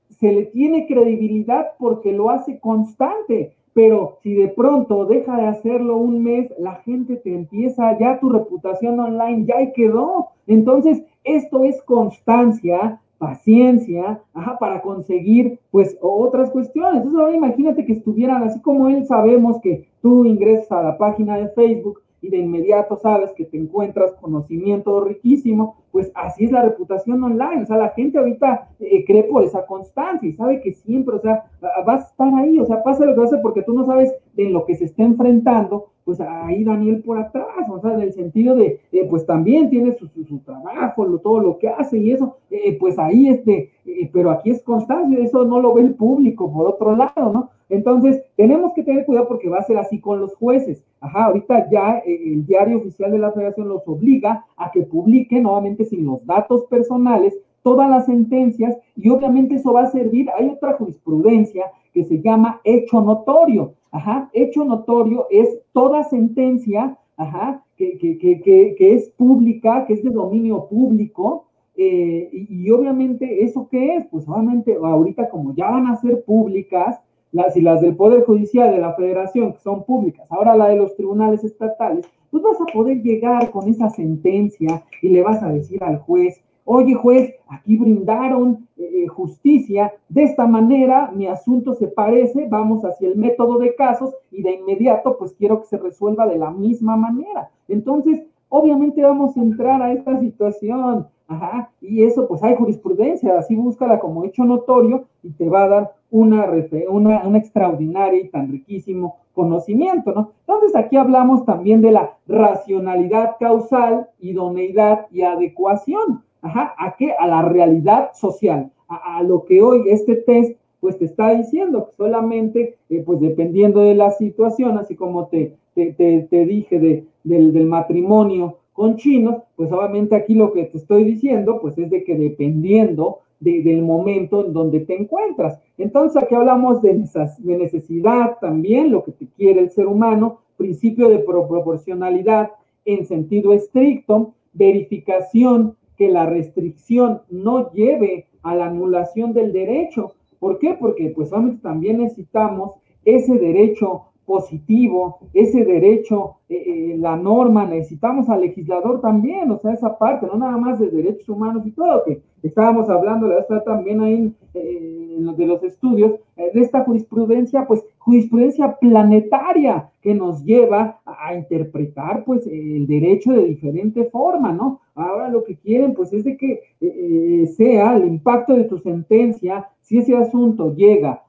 se le tiene credibilidad porque lo hace constante. Pero si de pronto deja de hacerlo un mes, la gente te empieza, ya tu reputación online ya quedó. Entonces, esto es constancia, paciencia, ajá, para conseguir pues otras cuestiones. Entonces, ahora imagínate que estuvieran así como él, sabemos que tú ingresas a la página de Facebook y de inmediato sabes que te encuentras conocimiento riquísimo, pues así es la reputación online. O sea, la gente ahorita eh, cree por esa constancia y sabe que siempre, o sea, vas a estar ahí, o sea, pasa lo que pasa porque tú no sabes en lo que se está enfrentando, pues ahí Daniel por atrás, o sea, en el sentido de, eh, pues también tiene su, su, trabajo, todo lo que hace y eso, eh, pues ahí este, pero aquí es constancia, eso no lo ve el público por otro lado, ¿no? Entonces, tenemos que tener cuidado porque va a ser así con los jueces. Ajá, ahorita ya eh, el diario oficial de la federación los obliga a que publiquen nuevamente sin los datos personales todas las sentencias y obviamente eso va a servir. Hay otra jurisprudencia que se llama hecho notorio. Ajá, hecho notorio es toda sentencia, ajá, que, que, que, que es pública, que es de dominio público, eh, y, y, obviamente, ¿eso qué es? Pues obviamente ahorita como ya van a ser públicas, las, y las del Poder Judicial de la Federación, que son públicas, ahora la de los tribunales estatales, pues vas a poder llegar con esa sentencia y le vas a decir al juez, oye juez, aquí brindaron eh, eh, justicia, de esta manera mi asunto se parece, vamos hacia el método de casos y de inmediato pues quiero que se resuelva de la misma manera. Entonces, obviamente vamos a entrar a esta situación, ajá, y eso pues hay jurisprudencia, así búscala como hecho notorio y te va a dar una, una, un extraordinario y tan riquísimo conocimiento, ¿no? Entonces aquí hablamos también de la racionalidad causal, idoneidad y adecuación. Ajá, ¿a qué? A la realidad social, a, lo que hoy este test pues te está diciendo, solamente eh, pues dependiendo de la situación, así como te, te, dije de, del, del matrimonio con chinos, pues obviamente aquí lo que te estoy diciendo pues es de que dependiendo del momento en donde te encuentras. Entonces aquí hablamos de, necesidad también, lo que te quiere el ser humano, principio de proporcionalidad en sentido estricto, verificación que la restricción no lleve a la anulación del derecho. ¿Por qué? Porque pues también necesitamos ese derecho positivo, ese derecho, eh, eh, la norma, necesitamos al legislador también, o sea, esa parte, no nada más de derechos humanos y todo, que estábamos hablando, la está también ahí eh, de los estudios, de esta jurisprudencia, pues jurisprudencia planetaria que nos lleva a, interpretar pues el derecho de diferente forma, ¿no? Ahora lo que quieren pues es de que sea el impacto de tu sentencia, si ese asunto llega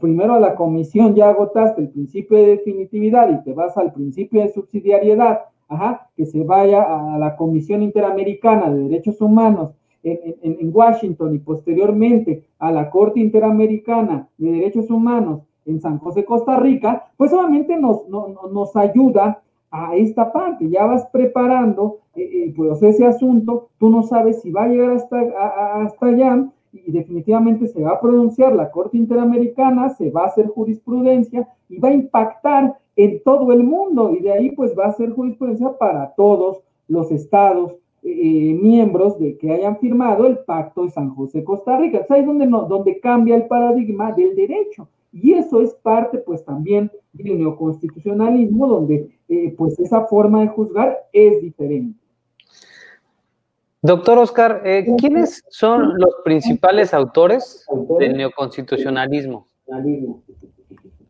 primero a la comisión ya agotaste el principio de definitividad y te vas al principio de subsidiariedad, que se vaya a la Comisión Interamericana de Derechos Humanos en, Washington y posteriormente a la Corte Interamericana de Derechos Humanos en San José, Costa Rica, pues obviamente nos, nos ayuda a esta parte, ya vas preparando eh, eh, pues ese asunto, tú no sabes si va a llegar hasta, hasta allá, y definitivamente se va a pronunciar la Corte Interamericana, se va a hacer jurisprudencia y va a impactar en todo el mundo y de ahí pues va a ser jurisprudencia para todos los estados eh, miembros de que hayan firmado el Pacto de San José, Costa Rica. Entonces ahí es donde, no, cambia el paradigma del derecho. Y eso es parte, pues, también del neoconstitucionalismo, donde pues esa forma de juzgar es diferente. Doctor Oscar, eh, ¿quiénes son los principales autores del neoconstitucionalismo?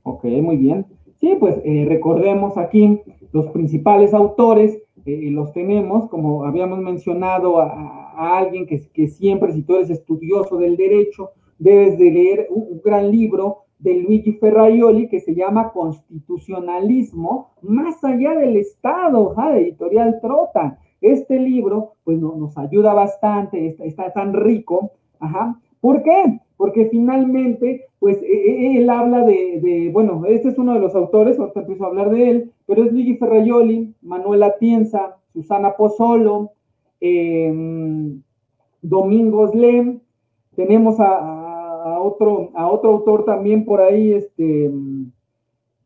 Ok, muy bien. Sí, pues eh, recordemos aquí los principales autores, eh, los tenemos, como habíamos mencionado, a, alguien que, que, siempre, si tú eres estudioso del derecho, debes de leer un, gran libro de Luigi Ferraioli que se llama Constitucionalismo más allá del Estado, de editorial Trota. Este libro, pues nos ayuda bastante, está, tan rico, ajá. ¿Por qué? Porque finalmente, pues e, e, él habla de, bueno, este es uno de los autores, ahorita empiezo a hablar de él, pero es Luigi Ferraioli, Manuel Atienza, Susana Pozzolo, em, Domingos Lem, tenemos a, otro, a otro autor también por ahí, este,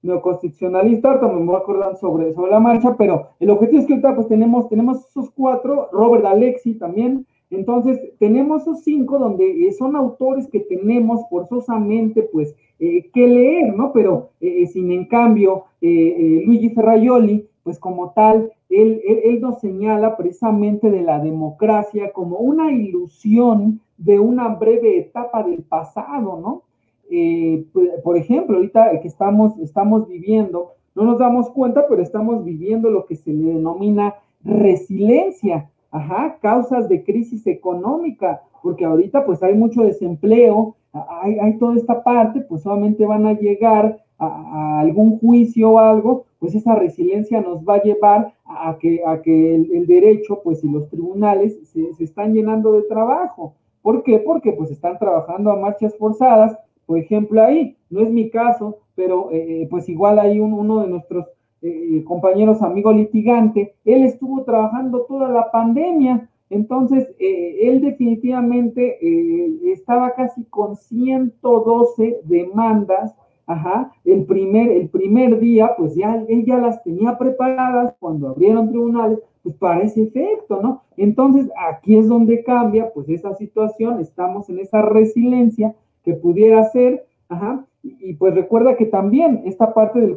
neoconstitucionalista, ahorita me voy a acordar sobre, sobre la marcha, pero el objetivo es que ahorita pues tenemos, tenemos esos cuatro, Robert Alexi también, entonces tenemos esos cinco donde eh, son autores que tenemos forzosamente pues eh, que leer, ¿no? Pero eh, sin en cambio Luigi Ferraioli, pues como tal, él, él, él nos señala precisamente de la democracia como una ilusión de una breve etapa del pasado, ¿no? Eh, pues, por ejemplo, ahorita que estamos, estamos viviendo, no nos damos cuenta, pero estamos viviendo lo que se le denomina resiliencia, ajá, causas de crisis económica, porque ahorita pues hay mucho desempleo, hay, toda esta parte, pues solamente van a llegar a, algún juicio o algo, pues esa resiliencia nos va a llevar a que, a que el, derecho, pues y los tribunales se, se, están llenando de trabajo. ¿Por qué? Porque pues están trabajando a marchas forzadas, por ejemplo, ahí, no es mi caso, pero eh, pues igual hay uno de nuestros eh, compañeros, amigo litigante, él estuvo trabajando toda la pandemia, entonces eh, él definitivamente estaba casi con 112 demandas, ajá, el primer, el primer día, pues ya él ya las tenía preparadas cuando abrieron tribunales, pues para ese efecto, ¿no? Entonces aquí es donde cambia, pues esa situación, estamos en esa resiliencia, que pudiera ser, ajá, y, pues recuerda que también esta parte del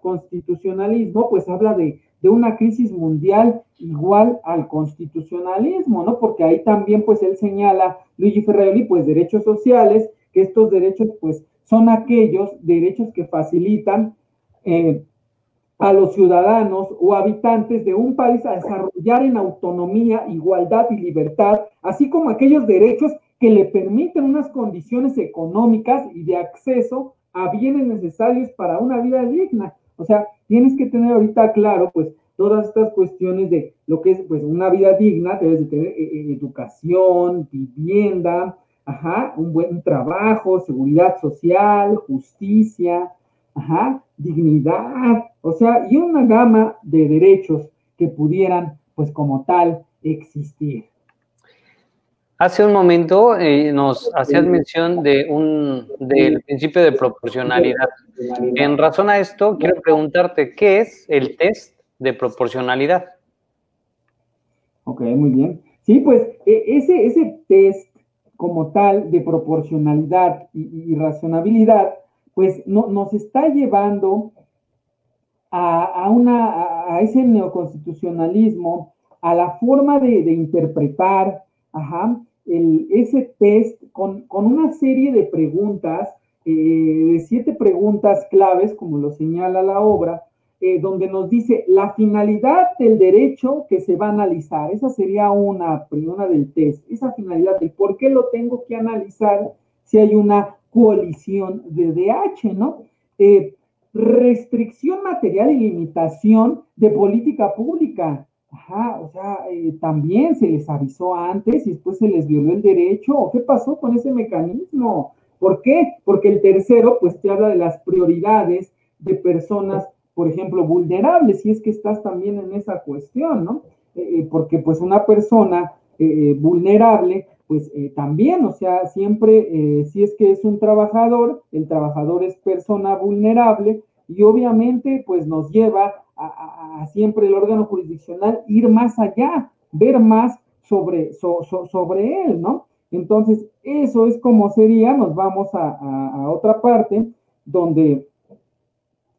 constitucionalismo pues habla de, de, una crisis mundial igual al constitucionalismo, ¿no? Porque ahí también pues él señala, Luigi Ferrari, pues derechos sociales, que estos derechos pues son aquellos derechos que facilitan eh, a los ciudadanos o habitantes de un país a desarrollar en autonomía, igualdad y libertad, así como aquellos derechos que le permiten unas condiciones económicas y de acceso a bienes necesarios para una vida digna. O sea, tienes que tener ahorita claro, pues, todas estas cuestiones de lo que es, pues, una vida digna, debes de tener eh, eh, educación, vivienda, ajá, un buen trabajo, seguridad social, justicia, ajá, dignidad, o sea, y una gama de derechos que pudieran, pues, como tal, existir. Hace un momento eh, nos hacías mención de un, del principio de proporcionalidad. En razón a esto, quiero preguntarte, ¿qué es el test de proporcionalidad? Ok, muy bien. Sí, pues e, ese, ese test como tal de proporcionalidad y, razonabilidad, pues no, nos está llevando a, una, a ese neoconstitucionalismo, a la forma de, de interpretar, Ajá, el, ese test con, una serie de preguntas, eh, de siete preguntas claves, como lo señala la obra, eh, donde nos dice la finalidad del derecho que se va a analizar. Esa sería una, una del test. Esa finalidad, del por qué lo tengo que analizar si hay una coalición de DH, ¿no? Eh, restricción material y limitación de política pública. Ajá, o sea, eh, también se les avisó antes y después se les violó el derecho. ¿Qué pasó con ese mecanismo? ¿Por qué? Porque el tercero, pues te habla de las prioridades de personas, por ejemplo, vulnerables, si es que estás también en esa cuestión, ¿no? Eh, eh, porque pues una persona vulnerable, pues también, o sea, siempre, si es que es un trabajador, el trabajador es persona vulnerable y obviamente pues nos lleva a, siempre el órgano jurisdiccional ir más allá, ver más sobre, sobre él, ¿no? Entonces, eso es como sería, nos vamos a, otra parte donde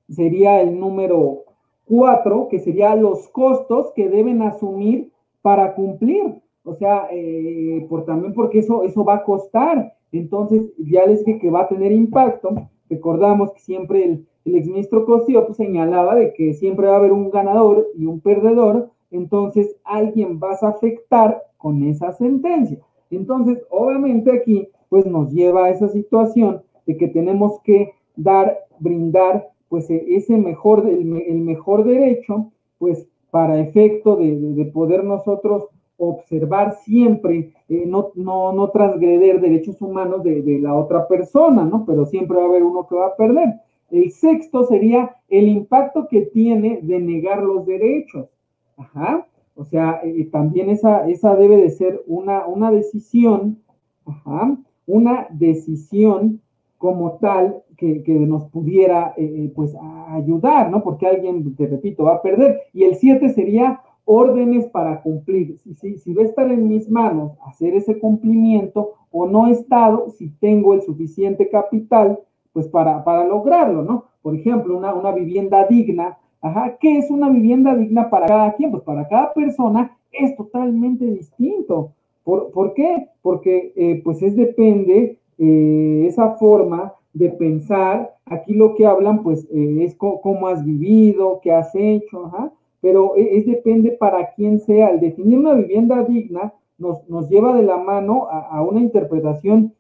sería el número cuatro, que serían los costos que deben asumir para cumplir. O sea, eh, por, también porque eso, eso va a costar. Entonces, ya les dije que va a tener impacto. Recordamos que siempre el, el exministro Cosío pues, señalaba de que siempre va a haber un ganador y un perdedor. Entonces, alguien vas a afectar con esa sentencia. Entonces, obviamente aquí, pues nos lleva a esa situación de que tenemos que dar, brindar, pues ese mejor, el, mejor derecho, pues para efecto de, poder nosotros observar siempre, eh, no, no, no, transgreder derechos humanos de, de, la otra persona, ¿no? Pero siempre va a haber uno que va a perder. El sexto sería el impacto que tiene de negar los derechos. Ajá. O sea, eh, también esa, esa debe de ser una, una decisión, una decisión como tal que, nos pudiera eh, eh, pues ayudar, ¿no? Porque alguien, te repito, va a perder. Y el siete sería órdenes para cumplir. Si, si, va a estar en mis manos hacer ese cumplimiento o no estado, si tengo el suficiente capital, pues para, para lograrlo, ¿no? Por ejemplo, una, una vivienda digna Ajá, ¿qué es una vivienda digna para cada quien? Pues para cada persona es totalmente distinto. ¿Por, qué? Porque eh, pues es depende eh, esa forma de pensar. Aquí lo que hablan pues eh, es cómo has vivido, qué has hecho, ajá, pero e, es, depende para quién sea. El definir una vivienda digna nos, nos lleva de la mano a, una interpretación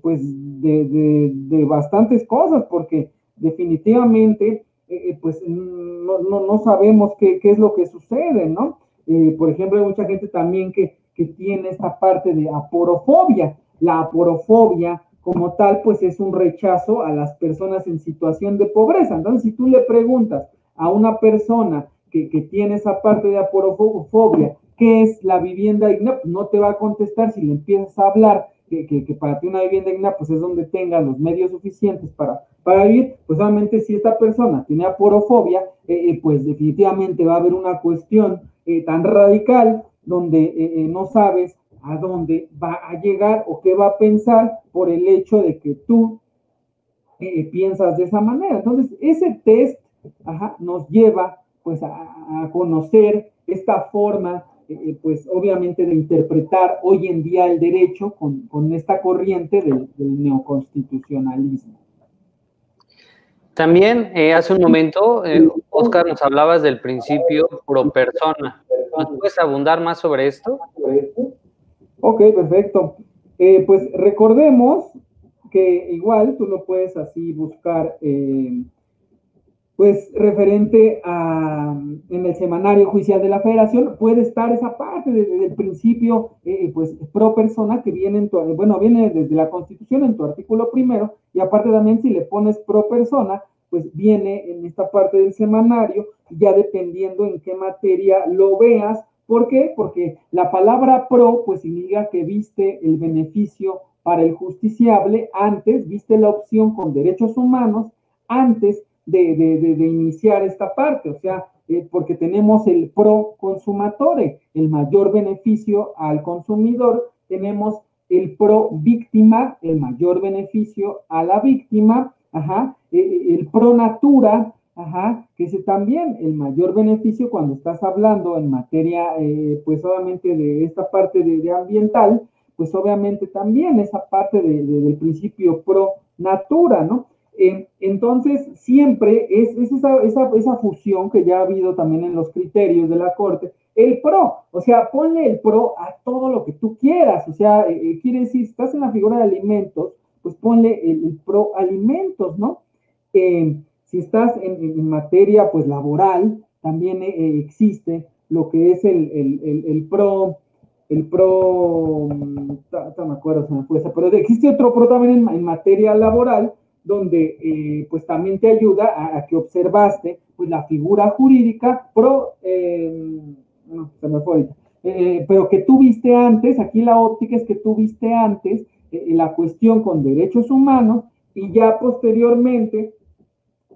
pues de, de bastantes cosas, porque definitivamente eh, eh, pues no, no, sabemos qué, qué, es lo que sucede, ¿no? Eh, por ejemplo, hay mucha gente también que, que tiene esta parte de aporofobia. La aporofobia como tal, pues es un rechazo a las personas en situación de pobreza. Entonces, si tú le preguntas a una persona que, que tiene esa parte de aporofobia, ¿qué es la vivienda digna? No te va a contestar si le empiezas a hablar que, para ti una vivienda digna, pues es donde tenga los medios suficientes para para vivir, pues solamente si esta persona tiene aporofobia, eh, eh, pues definitivamente va a haber una cuestión eh, tan radical donde no sabes a dónde va a llegar o qué va a pensar por el hecho de que tú piensas de esa manera. Entonces, ese test nos lleva pues a, conocer esta forma, pues obviamente de interpretar hoy en día el derecho con, esta corriente del neoconstitucionalismo. También eh, hace un momento, eh, Oscar, nos hablabas del principio pro persona. ¿Nos puedes abundar más sobre esto? Ok, perfecto. Eh, pues recordemos que igual tú lo puedes así buscar, pues referente a, en el semanario judicial de la federación, puede estar esa parte del principio, pues pro persona que viene, en bueno, viene desde la constitución en tu artículo primero, y aparte también si le pones pro persona, pues viene en esta parte del semanario, ya dependiendo en qué materia lo veas. ¿Por qué? Porque la palabra pro, pues significa que viste el beneficio para el justiciable antes, viste la opción con derechos humanos antes de, de, iniciar esta parte, o sea, eh, porque tenemos el pro consumatore, el mayor beneficio al consumidor, tenemos el pro víctima, el mayor beneficio a la víctima, ajá, e, e, el pro natura, ajá, que es también el mayor beneficio cuando estás hablando en materia, eh, pues obviamente de esta parte de, ambiental, pues obviamente también esa parte del principio pro natura, ¿no? Entonces, siempre es, esa, esa, fusión que ya ha habido también en los criterios de la Corte, el pro, o sea, ponle el pro a todo lo que tú quieras, o sea, eh, eh, quiere decir, estás en la figura de alimentos, pues ponle el, pro alimentos, ¿no? Eh, si estás en, materia, pues laboral, también existe lo que es el, pro, el pro, no me acuerdo, se me fue pero existe otro pro también en materia laboral, donde eh, pues también te ayuda a, que observaste pues la figura jurídica pro, eh, no, se me fue eh, pero que tú viste antes, aquí la óptica es que tú viste antes la cuestión con derechos humanos y ya posteriormente,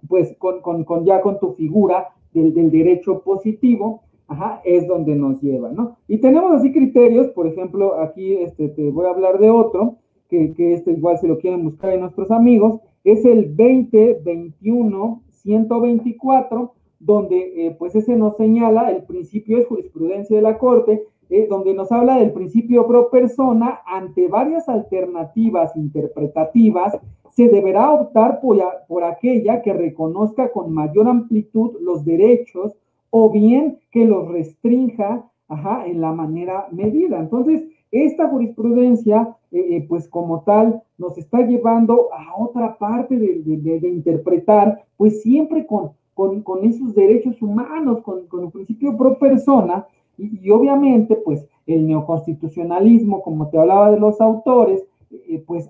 pues con, con, ya con tu figura del, del derecho positivo, Ajá, es donde nos lleva, ¿no? Y tenemos así criterios, por ejemplo, aquí este, te voy a hablar de otro, que, que este igual se lo quieren buscar en nuestros amigos, es el 2021 124, donde pues ese nos señala, el principio es jurisprudencia de la Corte, donde nos habla del principio pro persona ante varias alternativas interpretativas se deberá optar por, por, aquella que reconozca con mayor amplitud los derechos o bien que los restrinja ajá, en la manera medida. Entonces, esta jurisprudencia, eh, eh, pues como tal, nos está llevando a otra parte de, interpretar, pues siempre con, con, esos derechos humanos, con, el principio pro persona, y, obviamente, pues el neoconstitucionalismo, como te hablaba de los autores, eh, pues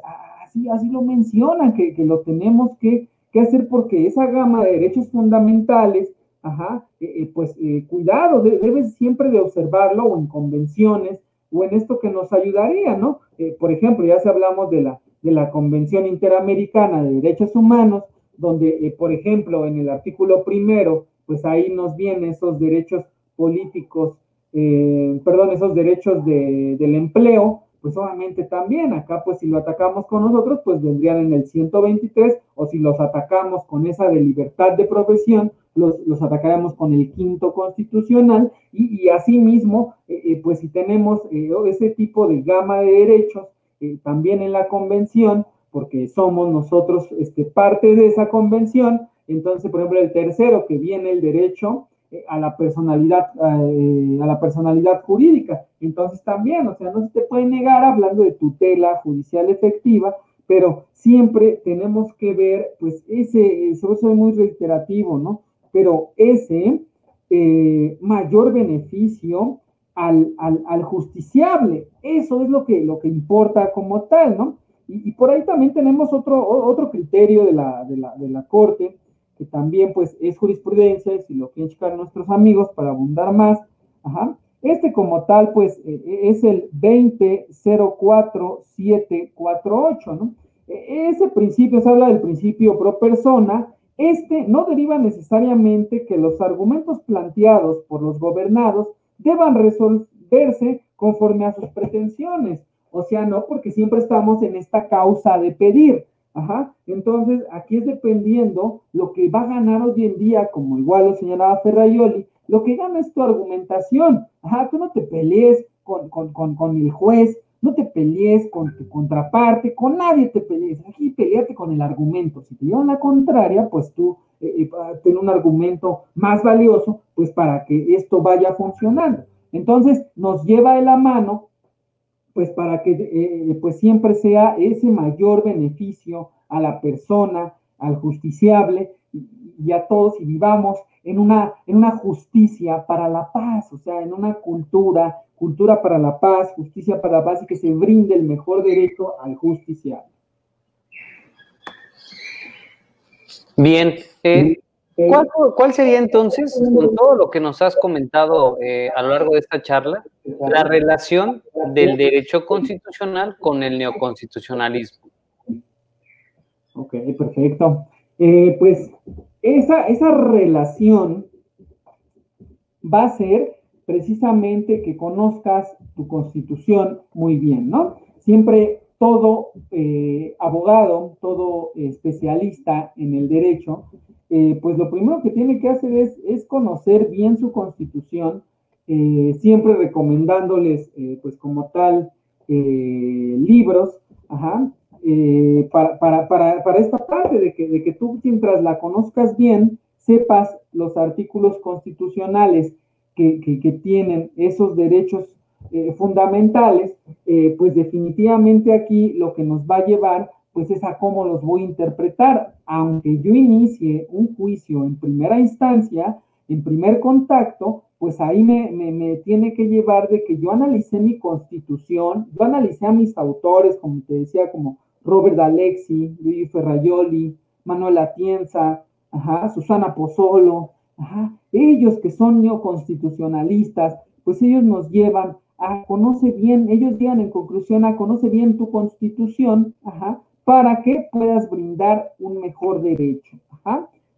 así, lo mencionan, que, lo tenemos que, hacer porque esa gama de derechos fundamentales, ajá, pues cuidado, debes siempre de observarlo o en convenciones o en esto que nos ayudaría, ¿no? por ejemplo, ya se hablamos de la, de la Convención Interamericana de Derechos Humanos, donde, por ejemplo, en el artículo primero, pues ahí nos vienen esos derechos políticos, perdón, esos derechos del empleo, pues obviamente también acá pues si lo atacamos con nosotros pues vendrían en el 123 o si los atacamos con esa de libertad de profesión los, los atacaremos con el quinto constitucional y, y asimismo eh, eh, pues si tenemos eh, ese tipo de gama de derechos también en la convención porque somos nosotros este, parte de esa convención entonces por ejemplo el tercero que viene el derecho a la personalidad, eh, a la personalidad jurídica. Entonces también, o sea, no se te puede negar hablando de tutela judicial efectiva, pero siempre tenemos que ver, pues ese, eso soy muy reiterativo, ¿no? Pero ese eh, mayor beneficio al, al, justiciable, eso es lo que, lo que importa como tal, ¿no? Y, por ahí también tenemos otro, otro criterio de la, de la, de la Corte, que también pues es jurisprudencia, y si lo quieren checar nuestros amigos para abundar más. Este como tal pues e, e, es el 2004748, ¿no? E, ese principio se habla del principio pro persona, este no deriva necesariamente que los argumentos planteados por los gobernados deban resolverse conforme a sus pretensiones, o sea, no porque siempre estamos en esta causa de pedir, Ajá. Entonces, aquí es dependiendo lo que va a ganar hoy en día, como igual lo señalaba Ferraioli, lo que gana es tu argumentación. Ajá, tú no te pelees con, con, el juez, no te pelees con tu contraparte, con nadie te pelees. Aquí peleate con el argumento. Si te llevan la contraria, pues tú eh, eh un argumento más valioso, pues para que esto vaya funcionando. Entonces, nos lleva de la mano pues para que eh, pues siempre sea ese mayor beneficio a la persona, al justiciable y, a todos y vivamos en una, en una justicia para la paz, o sea, en una cultura, cultura para la paz, justicia para la paz y que se brinde el mejor derecho al justiciable. Bien, eh, ¿Cuál, sería entonces, con todo lo que nos has comentado eh, a lo largo de esta charla, la relación del derecho constitucional con el neoconstitucionalismo? Ok, perfecto. Eh, pues esa, esa relación va a ser precisamente que conozcas tu constitución muy bien, ¿no? Siempre todo eh, abogado, todo especialista en el derecho, eh, pues lo primero que tiene que hacer es, conocer bien su constitución, eh, siempre recomendándoles, pues como tal, libros, para, esta parte de que, de que tú mientras la conozcas bien, sepas los artículos constitucionales que, que tienen esos derechos fundamentales, pues definitivamente aquí lo que nos va a llevar pues es a cómo los voy a interpretar. Aunque yo inicie un juicio en primera instancia, en primer contacto, pues ahí me, tiene que llevar de que yo analicé mi constitución, yo analicé a mis autores, como te decía, como Robert Alexi, Luis Ferraioli, Manuel Atienza, Susana Pozzolo, ellos que son neoconstitucionalistas, pues ellos nos llevan a conoce bien, ellos llegan en conclusión a conoce bien tu constitución, para que puedas brindar un mejor derecho.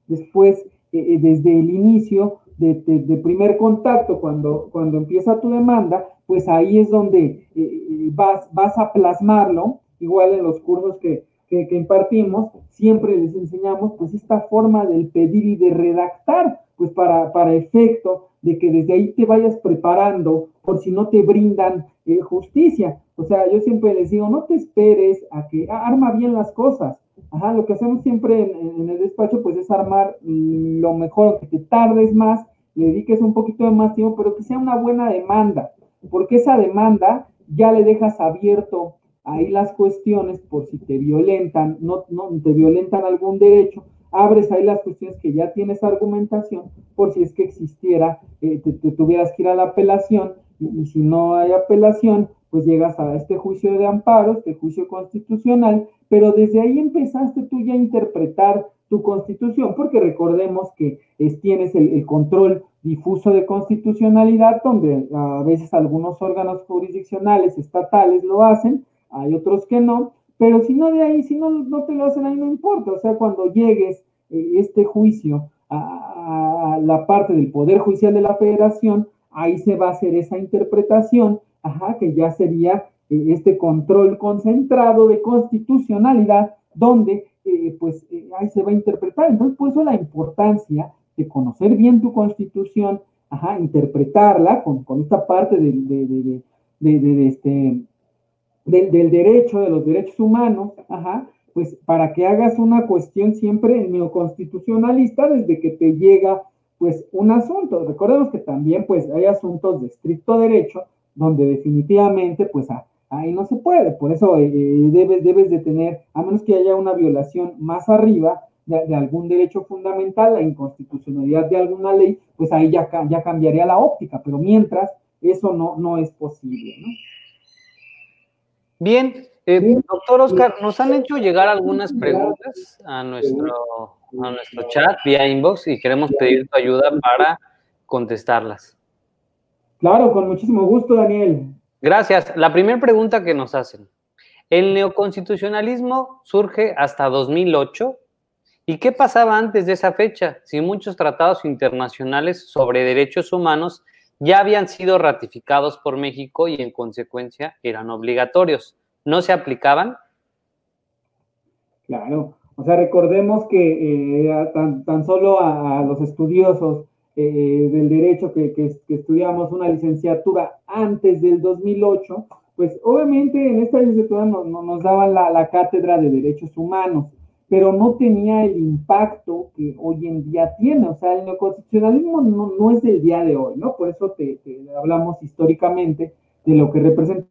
Después, eh, eh, desde el inicio de, primer contacto, cuando, cuando empieza tu demanda, pues ahí es donde eh, vas, vas a plasmarlo, igual en los cursos que, que, impartimos, siempre les enseñamos pues esta forma del pedir y de redactar, pues para, para efecto de que desde ahí te vayas preparando por si no te brindan eh, justicia. O sea, yo siempre les digo, no te esperes a que arma bien las cosas. Ajá, lo que hacemos siempre en, el despacho pues es armar lo mejor, que te tardes más, le dediques un poquito de más tiempo, pero que sea una buena demanda, porque esa demanda ya le dejas abierto ahí las cuestiones por si te violentan, no, no te violentan algún derecho, abres ahí las cuestiones que ya tienes argumentación por si es que existiera, eh, te, tuvieras que ir a la apelación y, si no hay apelación, pues llegas a este juicio de amparo, este juicio constitucional, pero desde ahí empezaste tú ya a interpretar tu constitución, porque recordemos que tienes el, el, control difuso de constitucionalidad, donde a veces algunos órganos jurisdiccionales estatales lo hacen, hay otros que no, pero si no de ahí, si no, no te lo hacen ahí, no importa. O sea, cuando llegues eh, este juicio a, la parte del Poder Judicial de la Federación, ahí se va a hacer esa interpretación, ajá, que ya sería eh, este control concentrado de constitucionalidad, donde eh, pues ahí se va a interpretar. Entonces, por eso la importancia de conocer bien tu constitución, ajá, interpretarla con, con esta parte de, de, de, de este, del, derecho, de los derechos humanos, ajá, pues para que hagas una cuestión siempre neoconstitucionalista desde que te llega pues un asunto. Recordemos que también pues hay asuntos de estricto derecho donde definitivamente pues ahí no se puede, por eso eh, eh, debes, debes de tener, a menos que haya una violación más arriba de, algún derecho fundamental, la inconstitucionalidad de alguna ley, pues ahí ya, ya cambiaría la óptica, pero mientras eso no, no es posible, ¿no? Bien, eh, doctor Oscar, nos han hecho llegar algunas preguntas a nuestro, a nuestro chat vía inbox y queremos pedir tu ayuda para contestarlas. Claro, con muchísimo gusto, Daniel. Gracias. La primera pregunta que nos hacen. El neoconstitucionalismo surge hasta 2008. ¿Y qué pasaba antes de esa fecha? Si muchos tratados internacionales sobre derechos humanos ya habían sido ratificados por México y en consecuencia eran obligatorios. ¿No se aplicaban? Claro, o sea, recordemos que eh, tan, solo a, los estudiosos eh, del derecho que, estudiamos una licenciatura antes del 2008, pues obviamente en esta licenciatura nos daban la cátedra de derechos humanos pero no tenía el impacto que hoy en día tiene. O sea, el neoconstitucionalismo no, es del día de hoy, ¿no? Por eso te, hablamos históricamente de lo que representa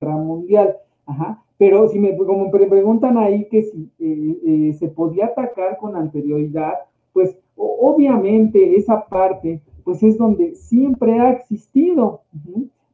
la guerra mundial. Ajá. Pero si me, como preguntan ahí que si eh, eh, se podía atacar con anterioridad, pues obviamente esa parte, pues es donde siempre ha existido.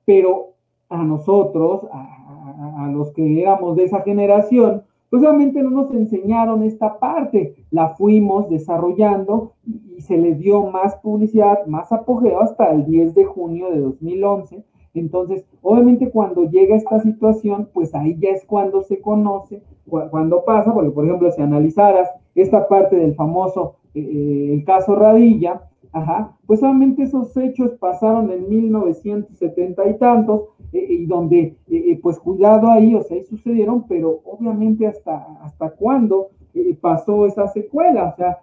Pero a nosotros, a los que éramos de esa generación, pues obviamente no nos enseñaron esta parte, la fuimos desarrollando y, se le dio más publicidad, más apogeo hasta el 10 de junio de 2011. Entonces, obviamente cuando llega esta situación, pues ahí ya es cuando se conoce, cuando pasa, porque por ejemplo, si analizaras esta parte del famoso, eh, eh, el caso Radilla, Ajá, pues solamente esos hechos pasaron en 1970 y tantos, eh, y donde, eh, eh, pues cuidado ahí, o sea, ahí sucedieron, pero obviamente hasta, hasta cuándo pasó esa secuela, o sea,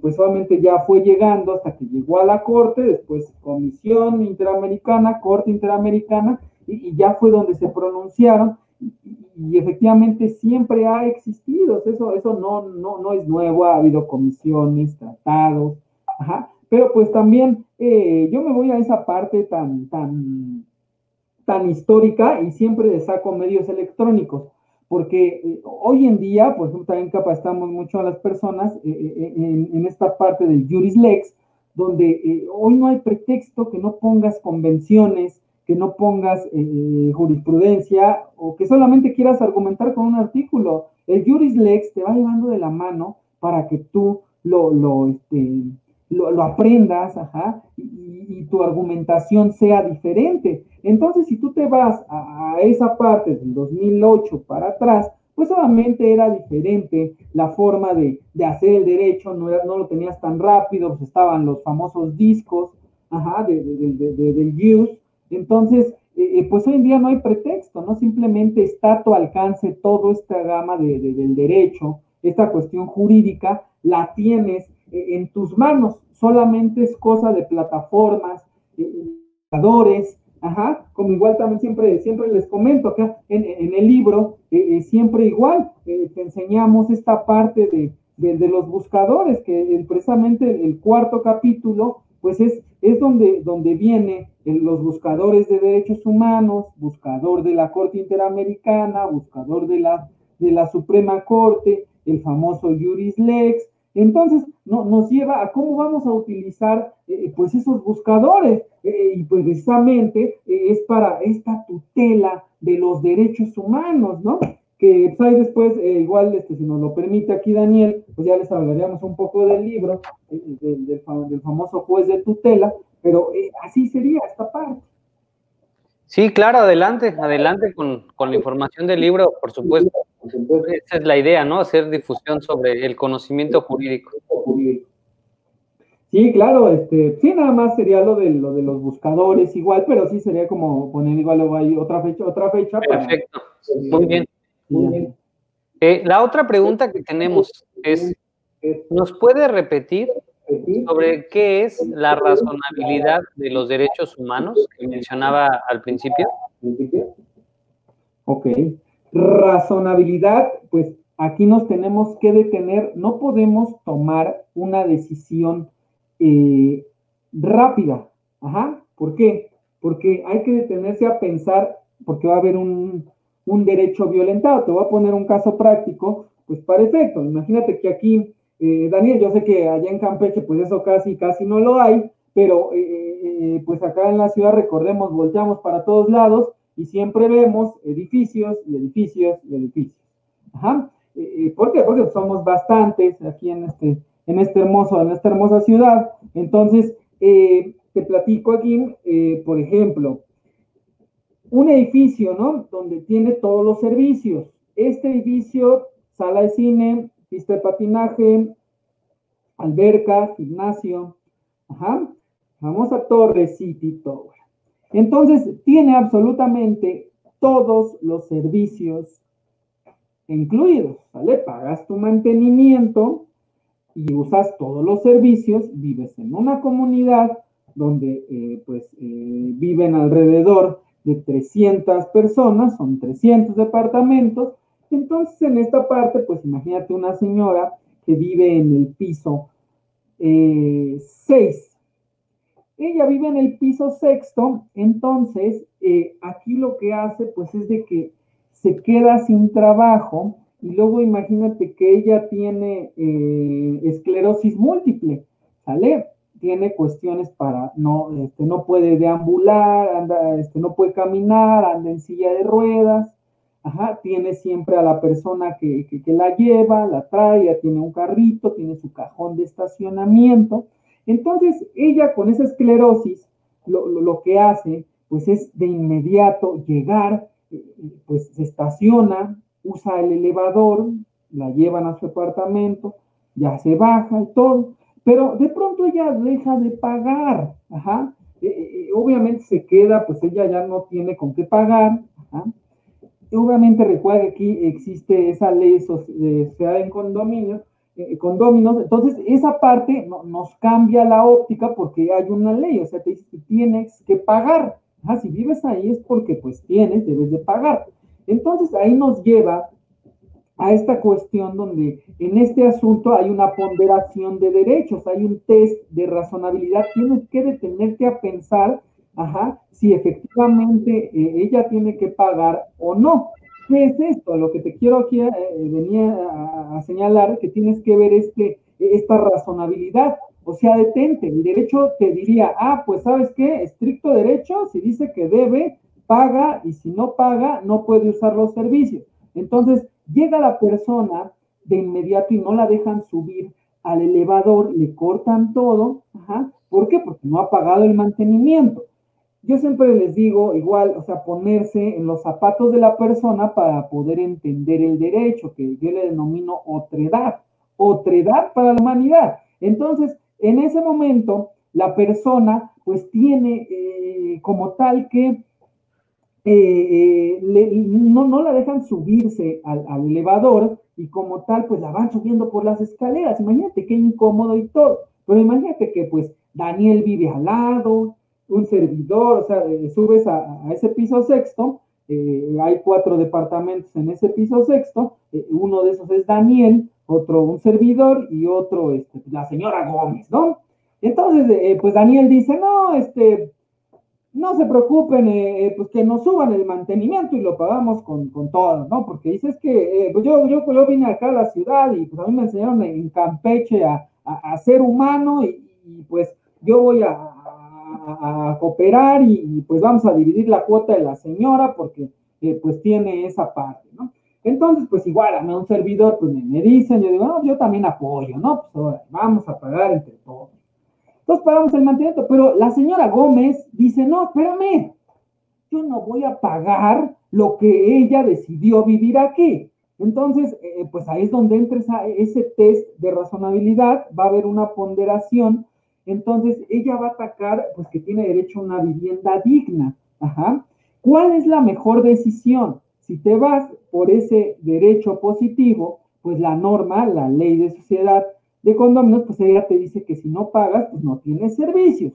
pues obviamente ya fue llegando hasta que llegó a la Corte, después Comisión Interamericana, Corte Interamericana, y, ya fue donde se pronunciaron, y, efectivamente siempre ha existido, eso, eso no, no, no es nuevo, ha habido comisiones, tratados, ajá, pero pues también eh, yo me voy a esa parte tan, tan, tan histórica y siempre le saco medios electrónicos, porque eh, hoy en día, pues también capacitamos mucho a las personas eh, en, esta parte del Juris Lex, donde hoy no hay pretexto que no pongas convenciones, que no pongas jurisprudencia o que solamente quieras argumentar con un artículo. El Juris Lex te va llevando de la mano para que tú lo, lo, este, lo, aprendas, ajá, y, tu argumentación sea diferente. Entonces, si tú te vas a, esa parte del 2008 para atrás, pues obviamente era diferente la forma de, hacer el derecho, no, no lo tenías tan rápido, pues estaban los famosos discos, ajá, de, del use. Entonces, eh, eh, pues hoy en día no hay pretexto, ¿no? Simplemente está a tu alcance toda esta gama del derecho, esta cuestión jurídica, la tienes en tus manos, solamente es cosa de plataformas, educadores, ajá, como igual también siempre, siempre les comento acá en, el libro, siempre igual, te enseñamos esta parte de, de, los buscadores, que precisamente el cuarto capítulo, pues es, es donde, donde viene los buscadores de derechos humanos, buscador de la Corte Interamericana, buscador de la, de la Suprema Corte, el famoso Juris Lex. Entonces, no, nos lleva a cómo vamos a utilizar eh, pues esos buscadores. Eh, y pues precisamente eh, es para esta tutela de los derechos humanos, ¿no? que pues, ahí después, eh, igual, este, si nos lo permite aquí Daniel, pues ya les hablaríamos un poco del libro, eh, del, famoso juez de tutela, pero eh, así sería esta parte. Sí, claro, adelante, adelante con, con, la información del libro, por supuesto. Esa es la idea, ¿no? Hacer difusión sobre el conocimiento jurídico. Sí, claro, este, sí, nada más sería lo de, lo de los buscadores igual, pero sí sería como poner igual luego hay otra fecha, otra fecha. Perfecto, muy bien. Eh, la otra pregunta que tenemos es, ¿nos puede repetir sobre qué es la razonabilidad de los derechos humanos que mencionaba al principio? Ok. Razonabilidad, pues aquí nos tenemos que detener, no podemos tomar una decisión eh, rápida. Ajá. ¿Por qué? Porque hay que detenerse a pensar, porque va a haber un, un derecho violentado. Te voy a poner un caso práctico, pues para efecto. Imagínate que aquí, eh, Daniel, yo sé que allá en Campeche, pues eso casi, casi no lo hay, pero eh, eh, pues acá en la ciudad, recordemos, volteamos para todos lados y siempre vemos edificios y edificios y edificios. ¿Por qué? Porque somos bastantes aquí en este, en este hermoso, en esta hermosa ciudad. Entonces, te platico aquí, por ejemplo, un edificio, ¿no? Donde tiene todos los servicios. Este edificio, sala de cine, pista de patinaje, alberca, gimnasio, ajá, famosa Torre City Tower. Entonces, tiene absolutamente todos los servicios incluidos, ¿vale? Pagas tu mantenimiento y usas todos los servicios, vives en una comunidad donde, eh, pues, eh, viven alrededor de 300 personas, son 300 departamentos. Entonces, en esta parte, pues imagínate una señora que vive en el piso 6. Eh, Ella vive en el piso sexto, entonces eh, aquí lo que hace, pues es de que se queda sin trabajo y luego imagínate que ella tiene eh, esclerosis múltiple, ¿sale? tiene cuestiones para, no, este, no puede deambular, anda, este, no puede caminar, anda en silla de ruedas, tiene siempre a la persona que, la lleva, la trae, tiene un carrito, tiene su cajón de estacionamiento. Entonces, ella con esa esclerosis, lo, que hace, pues es de inmediato llegar, eh, pues se estaciona, usa el elevador, la llevan a su apartamento, ya se baja y todo pero de pronto ella deja de pagar, ajá. Eh, eh, obviamente se queda, pues ella ya no tiene con qué pagar, ajá. Obviamente recuerda que aquí existe esa ley de sociedad en condominio, condominios, entonces esa parte nos cambia la óptica porque hay una ley, o sea, te dice que tienes que pagar, ajá, si vives ahí es porque pues tienes, debes de pagar. Entonces ahí nos lleva a esta cuestión donde en este asunto hay una ponderación de derechos, hay un test de razonabilidad, tienes que detenerte a pensar, ajá, si efectivamente eh, ella tiene que pagar o no. ¿Qué es esto? Lo que te quiero aquí eh, venía a, a, señalar que tienes que ver este, esta razonabilidad. O sea, detente. El derecho te diría, ah, pues sabes qué, estricto derecho, si dice que debe, paga y si no paga, no puede usar los servicios. Entonces, Llega la persona de inmediato y no la dejan subir al elevador, le cortan todo. Ajá. ¿Por qué? Porque no ha pagado el mantenimiento. Yo siempre les digo, igual, o sea, ponerse en los zapatos de la persona para poder entender el derecho, que yo le denomino otredad, otredad para la humanidad. Entonces, en ese momento, la persona pues tiene eh, como tal que eh, no, no la dejan subirse al, al, elevador y como tal, pues la van subiendo por las escaleras. Imagínate qué incómodo y todo. Pero imagínate que pues Daniel vive al lado, un servidor, o sea, subes a, ese piso sexto, hay cuatro departamentos en ese piso sexto, uno de esos es Daniel, otro un servidor y otro este, la señora Gómez, ¿no? Entonces, pues Daniel dice, no, este, no se preocupen, eh, eh, pues que nos suban el mantenimiento y lo pagamos con, con todo, ¿no? Porque dices que eh, pues yo, yo, vine acá a la ciudad y pues a mí me enseñaron en Campeche a, a, ser humano y, pues yo voy a, a cooperar y, pues vamos a dividir la cuota de la señora porque pues tiene esa parte, ¿no? Entonces, pues igual a mí un servidor pues me, me dicen, yo digo, no, yo también apoyo, ¿no? Pues ahora vamos a pagar entre todos. Entonces pagamos el mantenimiento, pero la señora Gómez dice, no, espérame, yo no voy a pagar lo que ella decidió vivir aquí. Entonces, eh, pues ahí es donde entra ese test de razonabilidad, va a haber una ponderación, entonces ella va a atacar, pues que tiene derecho a una vivienda digna. Ajá. ¿Cuál es la mejor decisión? Si te vas por ese derecho positivo, pues la norma, la ley de sociedad de condominios, pues ella te dice que si no pagas, pues no tienes servicios.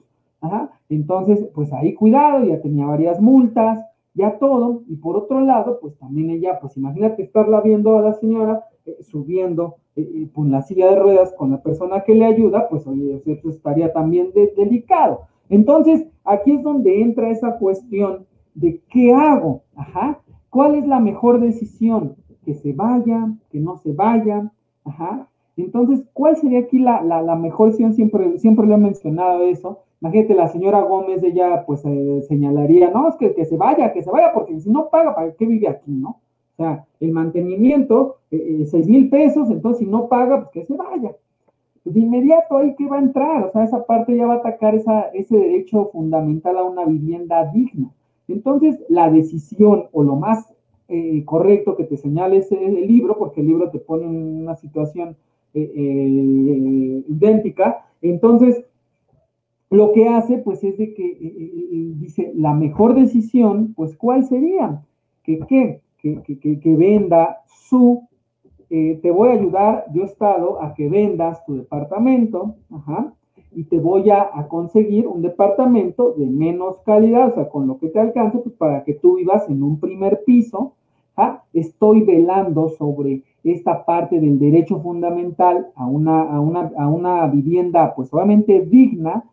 Entonces, pues ahí cuidado, ya tenía varias multas, ya todo. Y por otro lado, pues también ella, pues imagínate estarla viendo a la señora eh, subiendo eh, eh, con la silla de ruedas con la persona que le ayuda, pues oye, estaría también delicado. Entonces, aquí es donde entra esa cuestión de qué hago, ajá, cuál es la mejor decisión, que se vaya, que no se vaya, ajá, entonces, ¿cuál sería aquí la, la, mejor opción? Siempre, siempre le he mencionado eso. Imagínate, la señora Gómez, ella pues eh, señalaría, no, es que, que, se vaya, que se vaya, porque si no paga, ¿para qué vive aquí, no? O sea, el mantenimiento, eh, eh, mil pesos, entonces si no paga, pues que se vaya. de inmediato ahí que va a entrar, o sea, esa parte ya va a atacar ese derecho fundamental a una vivienda digna. Entonces, la decisión o lo más correcto que te señale es el libro, porque el libro te pone en una situación eh, eh, idéntica. Entonces, lo que hace, pues, es de que eh, dice, la mejor decisión, pues, ¿cuál sería? Que, que, venda su, te voy a ayudar, yo Estado, a que vendas tu departamento, y te voy a, conseguir un departamento de menos calidad, o sea, con lo que te alcance, pues para que tú vivas en un primer piso. Estoy velando sobre esta parte del derecho fundamental a una, a una, a una vivienda, pues obviamente digna,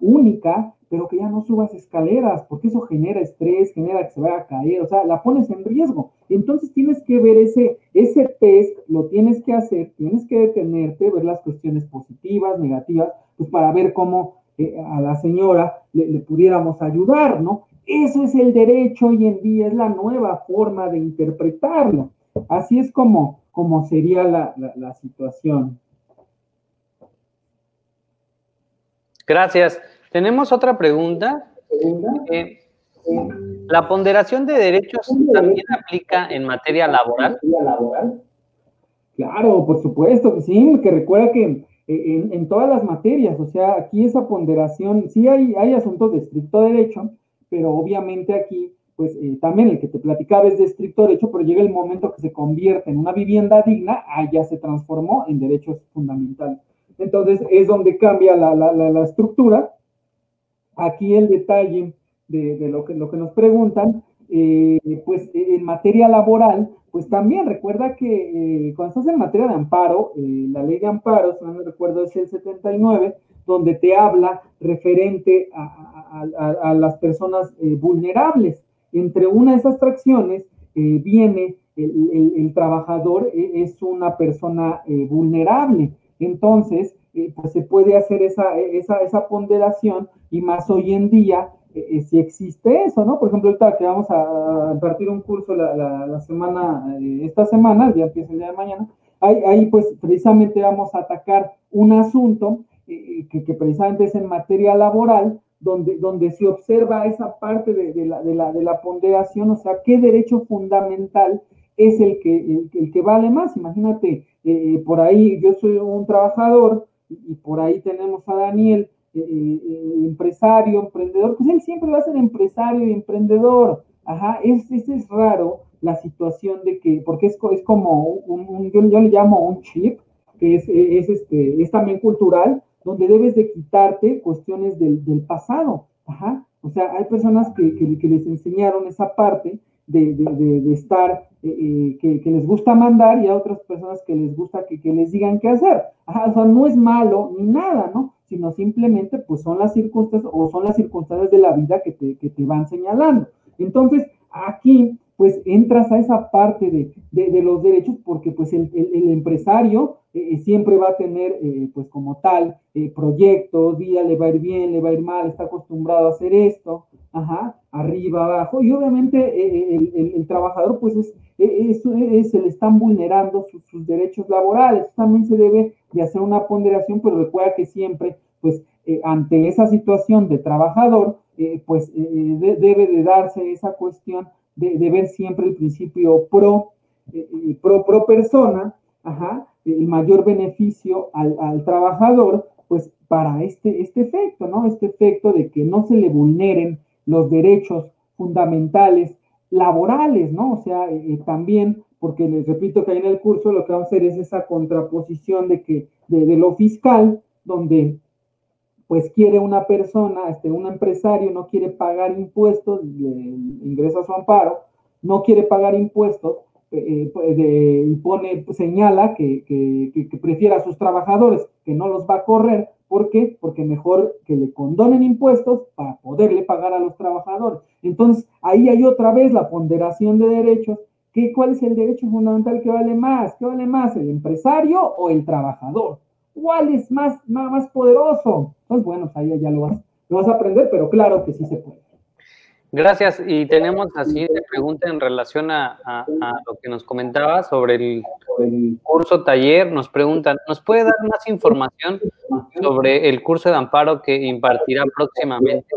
única, pero que ya no subas escaleras, porque eso genera estrés, genera que se vaya a caer, o sea, la pones en riesgo. Entonces tienes que ver ese, ese test, lo tienes que hacer, tienes que detenerte, ver las cuestiones positivas, negativas, pues para ver cómo eh, a la señora le, le pudiéramos ayudar, ¿no? Eso es el derecho hoy en día, es la nueva forma de interpretarlo. Así es como, como sería la, la, situación. Gracias. Tenemos otra pregunta. Eh, ¿La ponderación de derechos también aplica en materia laboral? Claro, por supuesto sí, que recuerda que en, todas las materias, o sea, aquí esa ponderación, sí hay, hay asuntos de estricto derecho, pero obviamente aquí pues eh, también el que te platicaba es de estricto derecho, pero llega el momento que se convierte en una vivienda digna, ya se transformó en derechos fundamentales. Entonces es donde cambia la, la, la, estructura. Aquí el detalle de, lo, que, nos preguntan, eh, pues en materia laboral, pues también recuerda que eh, cuando estás en materia de amparo, la ley de amparo, si no me recuerdo, es el 79, donde te habla referente a, las personas vulnerables entre una de esas tracciones eh, viene el, trabajador es una persona eh, vulnerable. Entonces, eh, pues se puede hacer esa, esa, ponderación y más hoy en día, si existe eso, ¿no? Por ejemplo, ahorita que vamos a impartir un curso la, la, semana, esta semana, ya empieza el día de mañana, ahí, ahí, pues precisamente vamos a atacar un asunto que, precisamente es en materia laboral, donde, donde se observa esa parte de, la, de, la, de, la, ponderación, o sea, qué derecho fundamental es el que, el, que vale más. Imagínate, eh, por ahí yo soy un trabajador y, por ahí tenemos a Daniel, eh, eh, empresario, emprendedor, pues él siempre va a ser empresario y emprendedor. ajá, es, es, raro la situación de que, porque es, es como un, yo, le llamo un chip, que es, es, este, es también cultural, donde debes de quitarte cuestiones del, del pasado, ajá, o sea, hay personas que, que, les enseñaron esa parte de, de, estar, eh, eh, que, les gusta mandar y a otras personas que les gusta que, les digan qué hacer. O sea, no es malo ni nada, ¿no? Sino simplemente pues son las circunstancias o son las circunstancias de la vida que te, que te van señalando. Entonces, aquí pues entras a esa parte de, los derechos porque pues el, empresario eh, eh, siempre va a tener eh, pues como tal proyectos, vida le va a ir bien, le va a ir mal, está acostumbrado a hacer esto, ajá, arriba, abajo, y obviamente el, trabajador pues es, se le están vulnerando sus, derechos laborales, también se debe de hacer una ponderación, pero recuerda que siempre pues ante esa situación de trabajador, pues debe de darse esa cuestión de, ver siempre el principio pro, eh, eh, pro, pro persona, ajá, el mayor beneficio al, trabajador, pues para este, este efecto, ¿no? Este efecto de que no se le vulneren los derechos fundamentales laborales, ¿no? O sea, eh, también, porque les repito que ahí en el curso lo que vamos a hacer es esa contraposición de que de, de lo fiscal, donde pues quiere una persona, este, un empresario no quiere pagar impuestos, ingresa su amparo, no quiere pagar impuestos, eh, eh, y pone, señala que, que, prefiere a sus trabajadores, que no los va a correr. ¿Por qué? Porque mejor que le condonen impuestos para poderle pagar a los trabajadores. Entonces, ahí hay otra vez la ponderación de derechos. ¿Qué, ¿Cuál es el derecho fundamental que vale más? ¿Qué vale más, el empresario o el trabajador? ¿Cuál es más, más, poderoso? Pues bueno, ahí ya lo vas, lo vas a aprender, pero claro que sí se puede. Gracias. Y tenemos la siguiente pregunta en relación a, lo que nos comentaba sobre el, curso taller. Nos preguntan, ¿nos puede dar más información sobre el curso de amparo que impartirá próximamente?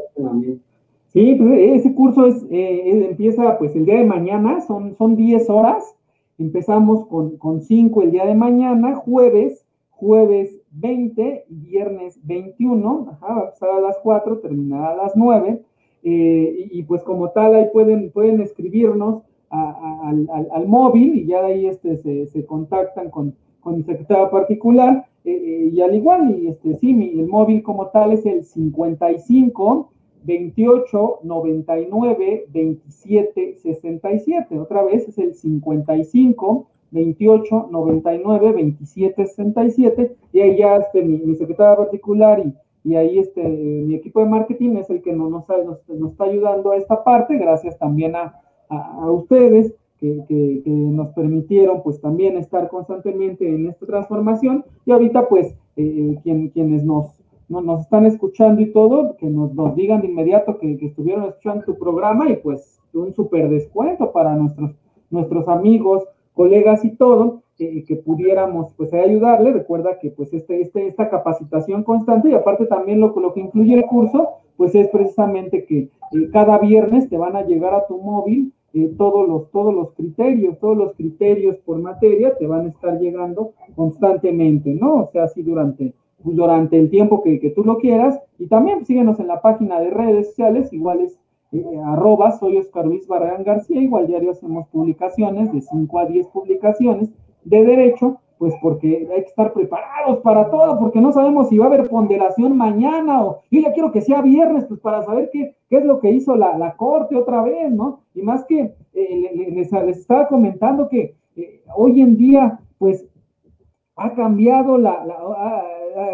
Sí, pues, ese curso es, eh, empieza pues el día de mañana, son, son 10 horas. Empezamos con, con 5 el día de mañana, jueves, jueves 20, viernes 21, ajá, va a empezar a las 4, terminará a las 9, eh, y, pues como tal ahí pueden, pueden escribirnos al, móvil y ya de ahí este, se, contactan con, con mi secretaria particular, eh, eh, y al igual, y este, sí, mi, el móvil como tal es el 55 28 99 27 67, otra vez es el 55 28 99 27 67 y ahí ya este, mi, mi secretaria particular y, y, ahí este, mi equipo de marketing es el que nos, nos, nos, está ayudando a esta parte, gracias también a, a, ustedes que, que, nos permitieron pues también estar constantemente en esta transformación. Y ahorita pues eh, quien, quienes nos, nos están escuchando y todo, que nos, nos digan de inmediato que, que estuvieron escuchando tu programa y pues un súper descuento para nuestros, nuestros amigos colegas y todo, eh, que pudiéramos pues ayudarle. Recuerda que pues este, este, esta capacitación constante y aparte también lo, lo que incluye el curso, pues es precisamente que eh, cada viernes te van a llegar a tu móvil eh, todos, los, todos los criterios, todos los criterios por materia te van a estar llegando constantemente, ¿no? O sea, así durante, pues, durante el tiempo que, que, tú lo quieras. Y también síguenos en la página de redes sociales, igual es eh, arroba, soy Oscar Luis Barragán García, igual diario hacemos publicaciones, de 5 a 10 publicaciones de derecho, pues porque hay que estar preparados para todo, porque no sabemos si va a haber ponderación mañana o yo ya quiero que sea viernes, pues para saber qué, qué es lo que hizo la, corte otra vez, ¿no? Y más que eh, les, estaba comentando que eh, hoy en día, pues ha cambiado la,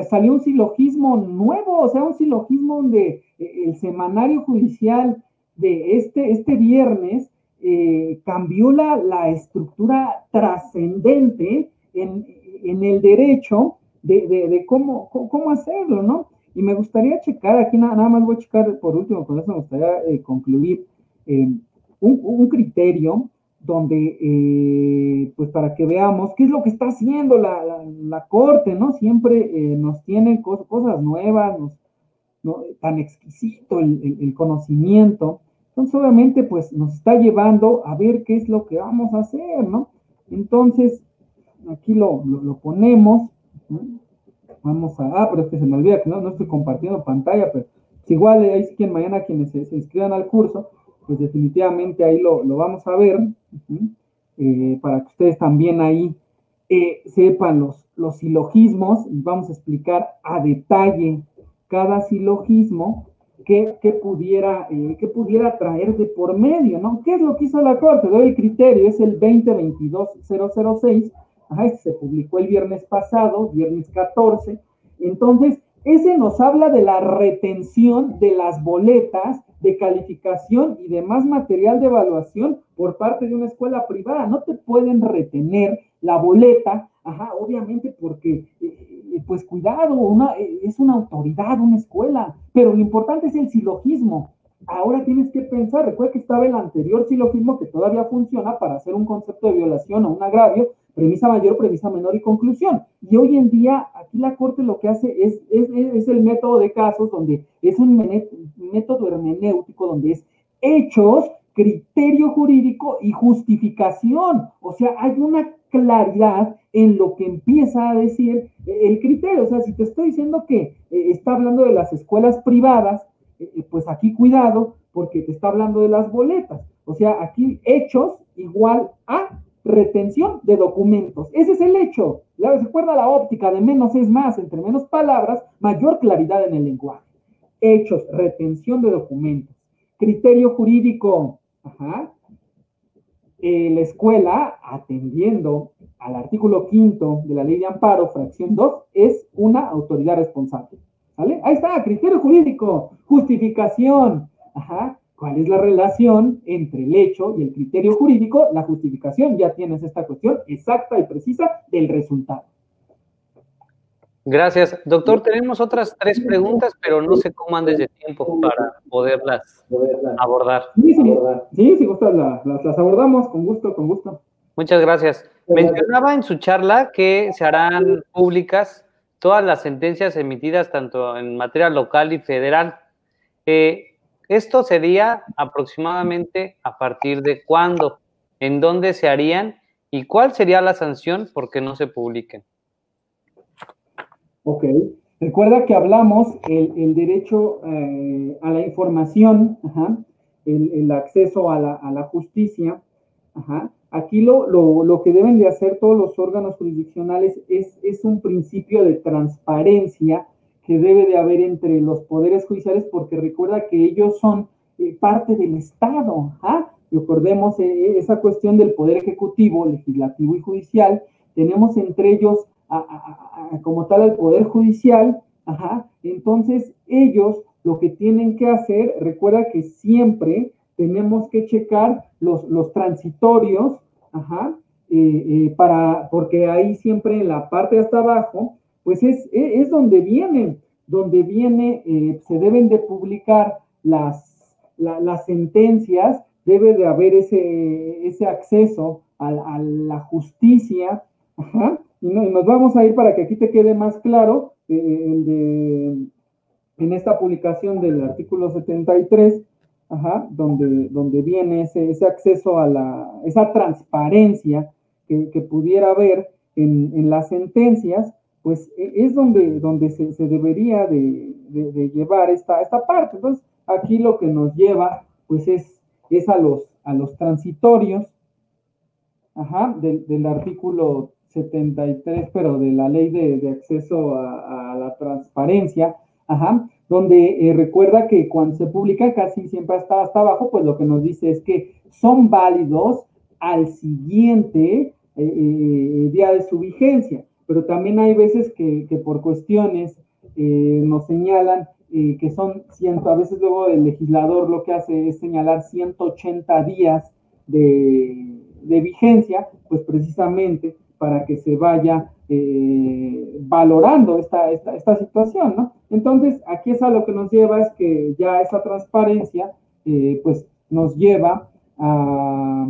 salió un silogismo nuevo, o sea, un silogismo donde el semanario judicial de este, este viernes eh, cambió la, la estructura trascendente en, en, el derecho de, de, cómo, cómo, hacerlo, ¿no? Y me gustaría checar, aquí nada, nada más voy a checar por último, con eso me gustaría eh, concluir, eh, un, un, criterio donde, pues para que veamos qué es lo que está haciendo la, la, Corte, ¿no? Siempre nos tiene cosas, cosas nuevas, nos, ¿no? tan exquisito el, el conocimiento, entonces, obviamente, pues nos está llevando a ver qué es lo que vamos a hacer, ¿no? Entonces, aquí lo, lo, ponemos. Vamos a. Ah, pero es que se me olvida que no, estoy compartiendo pantalla, pero igual ahí es quien mañana quienes se, inscriban al curso, pues definitivamente ahí lo, vamos a ver, eh, para que ustedes también ahí eh, sepan los, los silogismos y vamos a explicar a detalle cada silogismo que, pudiera, eh, pudiera traer de por medio, ¿no? ¿Qué es lo que hizo la Corte? Doy el criterio, es el 2022-006, este se publicó el viernes pasado, viernes 14, entonces ese nos habla de la retención de las boletas de calificación y demás material de evaluación por parte de una escuela privada. No te pueden retener la boleta, ajá, obviamente porque, eh, pues cuidado, una, eh, es una autoridad, una escuela, pero lo importante es el silogismo. Ahora tienes que pensar, recuerda que estaba el anterior silogismo que todavía funciona para hacer un concepto de violación o un agravio, premisa mayor, premisa menor y conclusión. Y hoy en día, aquí la Corte lo que hace es, es, el método de casos, donde es un método hermenéutico, donde es hechos, criterio jurídico y justificación. O sea, hay una claridad en lo que empieza a decir el criterio. O sea, si te estoy diciendo que eh, está hablando de las escuelas privadas, eh, eh, pues aquí cuidado, porque te está hablando de las boletas. O sea, aquí hechos igual a retención de documentos. Ese es el hecho. Recuerda la óptica de menos es más, entre menos palabras, mayor claridad en el lenguaje. Hechos, retención de documentos. Criterio jurídico. Ajá. Eh, la escuela, atendiendo al artículo quinto de la ley de amparo, fracción 2, es una autoridad responsable. ¿Vale? Ahí está, criterio jurídico, justificación. Ajá. ¿Cuál es la relación entre el hecho y el criterio jurídico? La justificación, ya tienes esta cuestión exacta y precisa del resultado. Gracias. Doctor, tenemos otras tres preguntas, pero no sé cómo andes de tiempo para poderlas abordar. Sí, sí, sí si gustas, las, abordamos con gusto, con gusto. Muchas gracias. Mencionaba en su charla que se harán públicas todas las sentencias emitidas tanto en materia local y federal. Eh, esto sería aproximadamente a partir de cuándo, en dónde se harían y cuál sería la sanción porque no se publiquen. Ok. Recuerda que hablamos el, derecho eh, a la información, el, acceso a la, justicia. Aquí lo, que deben de hacer todos los órganos jurisdiccionales es, es un principio de transparencia que debe de haber entre los poderes judiciales, porque recuerda que ellos son eh, parte del Estado. Recordemos eh, esa cuestión del poder ejecutivo, legislativo y judicial. Tenemos entre ellos como tal al poder judicial. Ajá. Entonces, ellos lo que tienen que hacer, recuerda que siempre tenemos que checar los, los transitorios, ajá, eh, para, porque ahí siempre en la parte hasta abajo pues es, es, donde viene, donde viene, eh, se deben de publicar las, las sentencias, debe de haber ese, ese acceso a, la justicia, y, nos vamos a ir para que aquí te quede más claro, eh, en esta publicación del artículo 73, donde, donde viene ese, ese acceso a la, esa transparencia que, pudiera haber en, en las sentencias, pues e, es donde, donde se, debería de, llevar esta, esta parte. Entonces, aquí lo que nos lleva, pues es, es a, los, a los transitorios, del, artículo 73, pero de la ley de, acceso a, la transparencia, donde eh, recuerda que cuando se publica casi siempre está hasta abajo, pues lo que nos dice es que son válidos al siguiente eh, eh, día de su vigencia. Pero también hay veces que, por cuestiones nos señalan que son ciento, a veces luego el legislador lo que hace es señalar 180 días de, vigencia, pues precisamente para que se vaya eh, valorando esta, esta, esta, situación, ¿no? Entonces, aquí es a lo que nos lleva, es que ya esa transparencia, pues nos lleva a,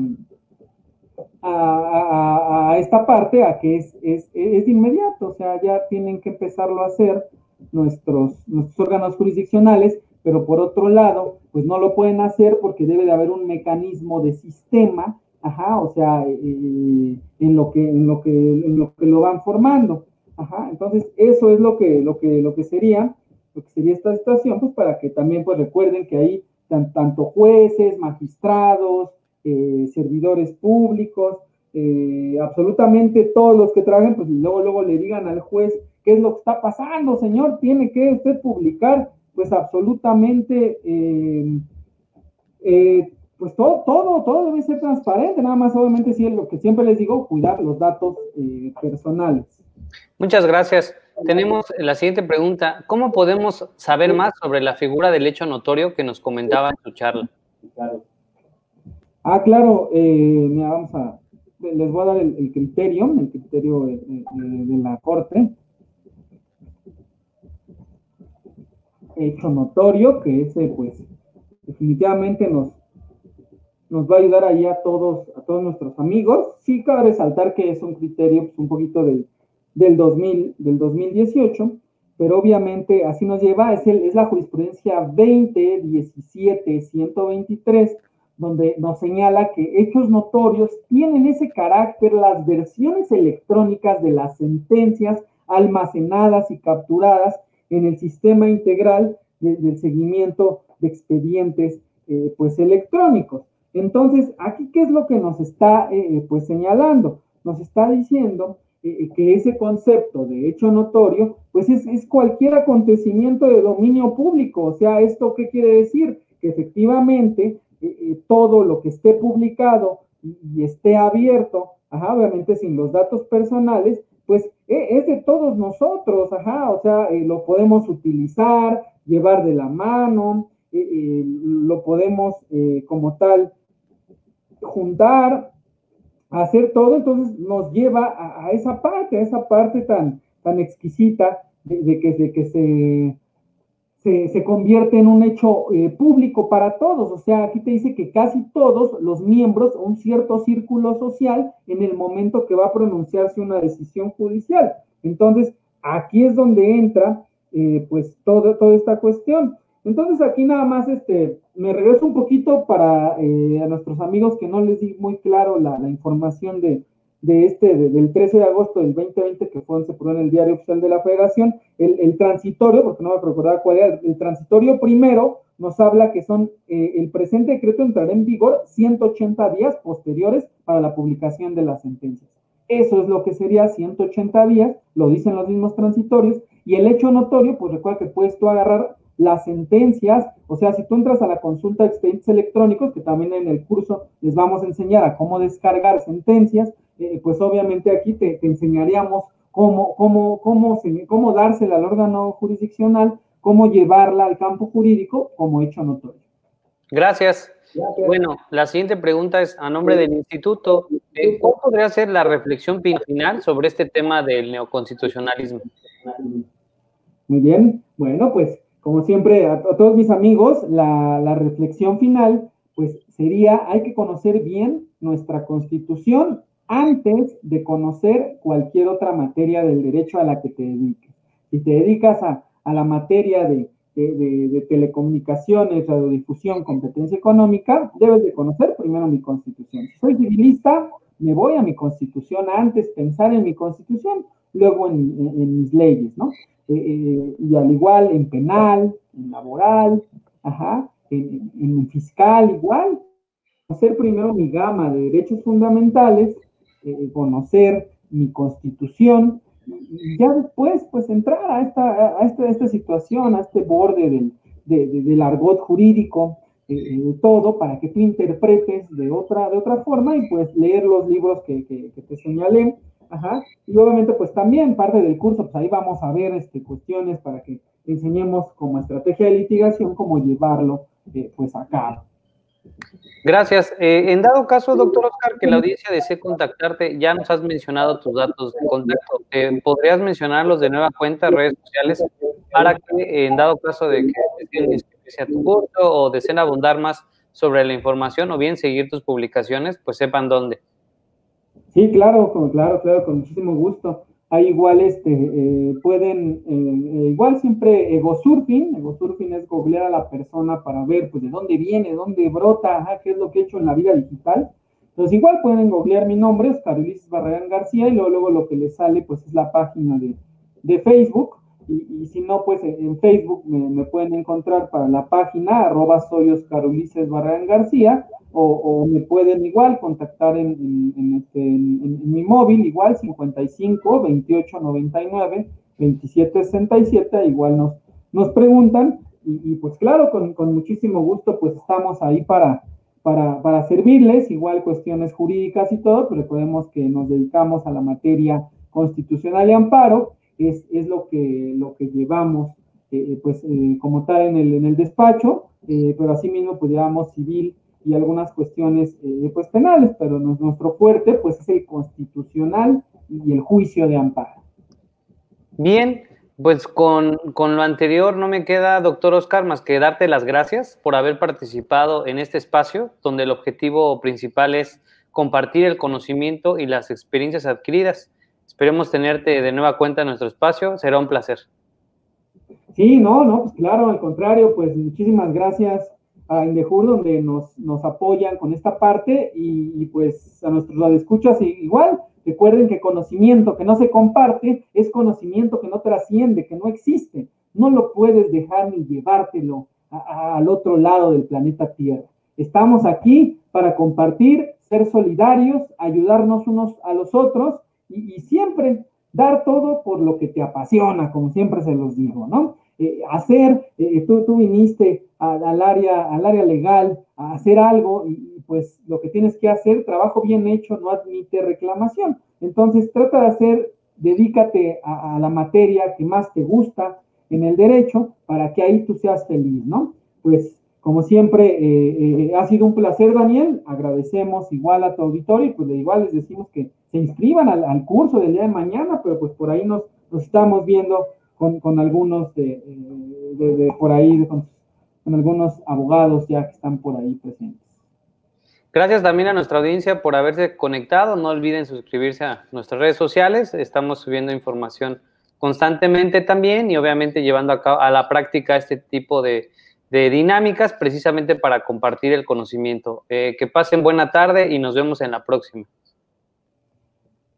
a, esta parte, a que es, es, es, inmediato, o sea, ya tienen que empezarlo a hacer nuestros, nuestros órganos jurisdiccionales, pero por otro lado, pues no lo pueden hacer porque debe de haber un mecanismo de sistema, ajá, o sea, eh, en, lo que, en, lo que, en lo que lo van formando, ajá, entonces eso es lo que, lo que, lo que sería, lo que sería esta situación, pues para que también pues recuerden que ahí tanto jueces, magistrados, eh, servidores públicos, eh, absolutamente todos los que trabajen, pues luego, luego le digan al juez qué es lo que está pasando, señor, tiene que usted publicar, pues absolutamente, pues todo, todo, todo debe ser transparente, nada más obviamente sí es lo que siempre les digo, cuidar los datos personales. Muchas gracias. Tenemos la siguiente pregunta. ¿Cómo podemos saber más sobre la figura del hecho notorio que nos comentaba en su charla? Ah, claro. Eh, vamos a, les voy a dar el, criterio, el criterio eh, eh, de la Corte. Hecho notorio, que ese, pues, definitivamente nos, nos va a ayudar ahí a todos, a todos nuestros amigos. Sí cabe resaltar que es un criterio pues, un poquito del del, 2000, del 2018, pero obviamente así nos lleva, es, el, es la jurisprudencia 2017-123, donde nos señala que hechos notorios tienen ese carácter las versiones electrónicas de las sentencias almacenadas y capturadas en el sistema integral del seguimiento de expedientes eh, pues electrónicos. Entonces, aquí, ¿qué es lo que nos está eh, pues señalando? Nos está diciendo eh, que ese concepto de hecho notorio, pues es, cualquier acontecimiento de dominio público. O sea, ¿esto qué quiere decir? Que efectivamente eh, eh, todo lo que esté publicado y, esté abierto, ajá, obviamente sin los datos personales, pues es de todos nosotros, ajá, o sea, lo podemos utilizar, llevar de la mano, lo podemos como tal juntar, hacer todo, entonces nos lleva a, esa parte, a esa parte tan, tan exquisita de, que, de que se, se, convierte en un hecho eh, público para todos. O sea, aquí te dice que casi todos los miembros, un cierto círculo social, en el momento que va a pronunciarse una decisión judicial. Entonces, aquí es donde entra eh, pues todo, toda esta cuestión. Entonces aquí nada más este, me regreso un poquito para eh, a nuestros amigos que no les di muy claro la, información de, este, del 13 de agosto del 2020 que fue, puso en el diario oficial de la federación, el, transitorio, porque no me recordar cuál era, el transitorio primero nos habla que son, eh, el presente decreto entrará en vigor 180 días posteriores para la publicación de las sentencias. Eso es lo que sería 180 días, lo dicen los mismos transitorios, y el hecho notorio, pues recuerda que puedes tú agarrar las sentencias, o sea, si tú entras a la consulta de expedientes electrónicos, que también en el curso les vamos a enseñar a cómo descargar sentencias, eh, pues obviamente aquí te, enseñaríamos cómo, cómo, cómo, cómo dársela al órgano jurisdiccional, cómo llevarla al campo jurídico como hecho notorio. Gracias. Bueno, la siguiente pregunta es a nombre del instituto. Eh, ¿Cuál podría ser la reflexión final sobre este tema del neoconstitucionalismo? Muy bien. Bueno, pues como siempre, a, todos mis amigos, la, reflexión final, pues sería, hay que conocer bien nuestra constitución antes de conocer cualquier otra materia del derecho a la que te dediques. Si te dedicas a, la materia de, de, telecomunicaciones, radiodifusión, competencia económica, debes de conocer primero mi constitución. Soy civilista, me voy a mi constitución antes, pensar en mi constitución, luego en mis leyes, ¿no? Eh, eh, y al igual en penal, en laboral, ajá, en, fiscal igual. Conocer primero mi gama de derechos fundamentales, eh, conocer mi constitución, y ya después, pues, entrar a esta, a esta, situación, a este borde del, del argot jurídico, todo, para que tú interpretes de otra, de otra forma y pues leer los libros que, que, que te señalé Ajá. Y obviamente, pues también parte del curso, pues ahí vamos a ver este, cuestiones para que enseñemos como estrategia de litigación cómo llevarlo eh, pues a cabo. Gracias. Eh, en dado caso, doctor Oscar, que la audiencia desee contactarte, ya nos has mencionado tus datos de contacto. Eh, ¿Podrías mencionarlos de nueva cuenta, redes sociales, para que en dado caso de que deseen inscribirse a tu curso o deseen abundar más sobre la información o bien seguir tus publicaciones, pues sepan dónde? Sí, claro, claro, claro, con muchísimo gusto. Hay igual, este, eh, pueden, eh, eh, igual siempre egosurfing, egosurfing es googlear a la persona para ver, pues, de dónde viene, dónde brota, qué es lo que he hecho en la vida digital. Entonces, igual pueden googlear mi nombre, es Ulises Barragán García, y luego, luego lo que les sale, pues, es la página de, de Facebook, y, si no, pues en, Facebook me, pueden encontrar para la página arroba soy García o, me pueden igual contactar en, este, mi móvil, igual 55 28 99 27 67, igual nos, nos preguntan y, pues claro, con, con, muchísimo gusto pues estamos ahí para, para, para servirles, igual cuestiones jurídicas y todo, pero recordemos que nos dedicamos a la materia constitucional y amparo es, es lo, que, lo que llevamos, eh, eh, pues, eh, como tal en el, en el despacho, pero asimismo, pues, llevamos civil y algunas cuestiones, pues, penales, pero nuestro fuerte, pues, es el constitucional y el juicio de amparo. Bien, pues con, con, lo anterior no me queda, doctor Oscar, más que darte las gracias por haber participado en este espacio, donde el objetivo principal es compartir el conocimiento y las experiencias adquiridas. Esperemos tenerte de nueva cuenta en nuestro espacio. Será un placer. Sí, no, no, pues claro, al contrario, pues muchísimas gracias a Indejur, donde nos, nos apoyan con esta parte y, pues a nuestros escuchas igual. Recuerden que conocimiento que no se comparte es conocimiento que no trasciende, que no existe. No lo puedes dejar ni llevártelo al otro lado del planeta Tierra. Estamos aquí para compartir, ser solidarios, ayudarnos unos a los otros y, siempre dar todo por lo que te apasiona, como siempre se los digo, ¿no? Eh, hacer, eh, tú, tú viniste al, área, al área legal a hacer algo y, pues lo que tienes que hacer, trabajo bien hecho no admite reclamación. Entonces trata de hacer, dedícate a, la materia que más te gusta en el derecho para que ahí tú seas feliz, ¿no? Pues como siempre, eh, ha sido un placer, Daniel. Agradecemos igual a tu auditorio y pues igual les decimos que se inscriban al, curso del día de mañana, pero pues por ahí nos, estamos viendo con, algunos de, de, por ahí, con, algunos abogados ya que están por ahí presentes. Gracias también a nuestra audiencia por haberse conectado. No olviden suscribirse a nuestras redes sociales. Estamos subiendo información constantemente también y obviamente llevando a, a la práctica este tipo de, dinámicas precisamente para compartir el conocimiento. Eh, que pasen buena tarde y nos vemos en la próxima.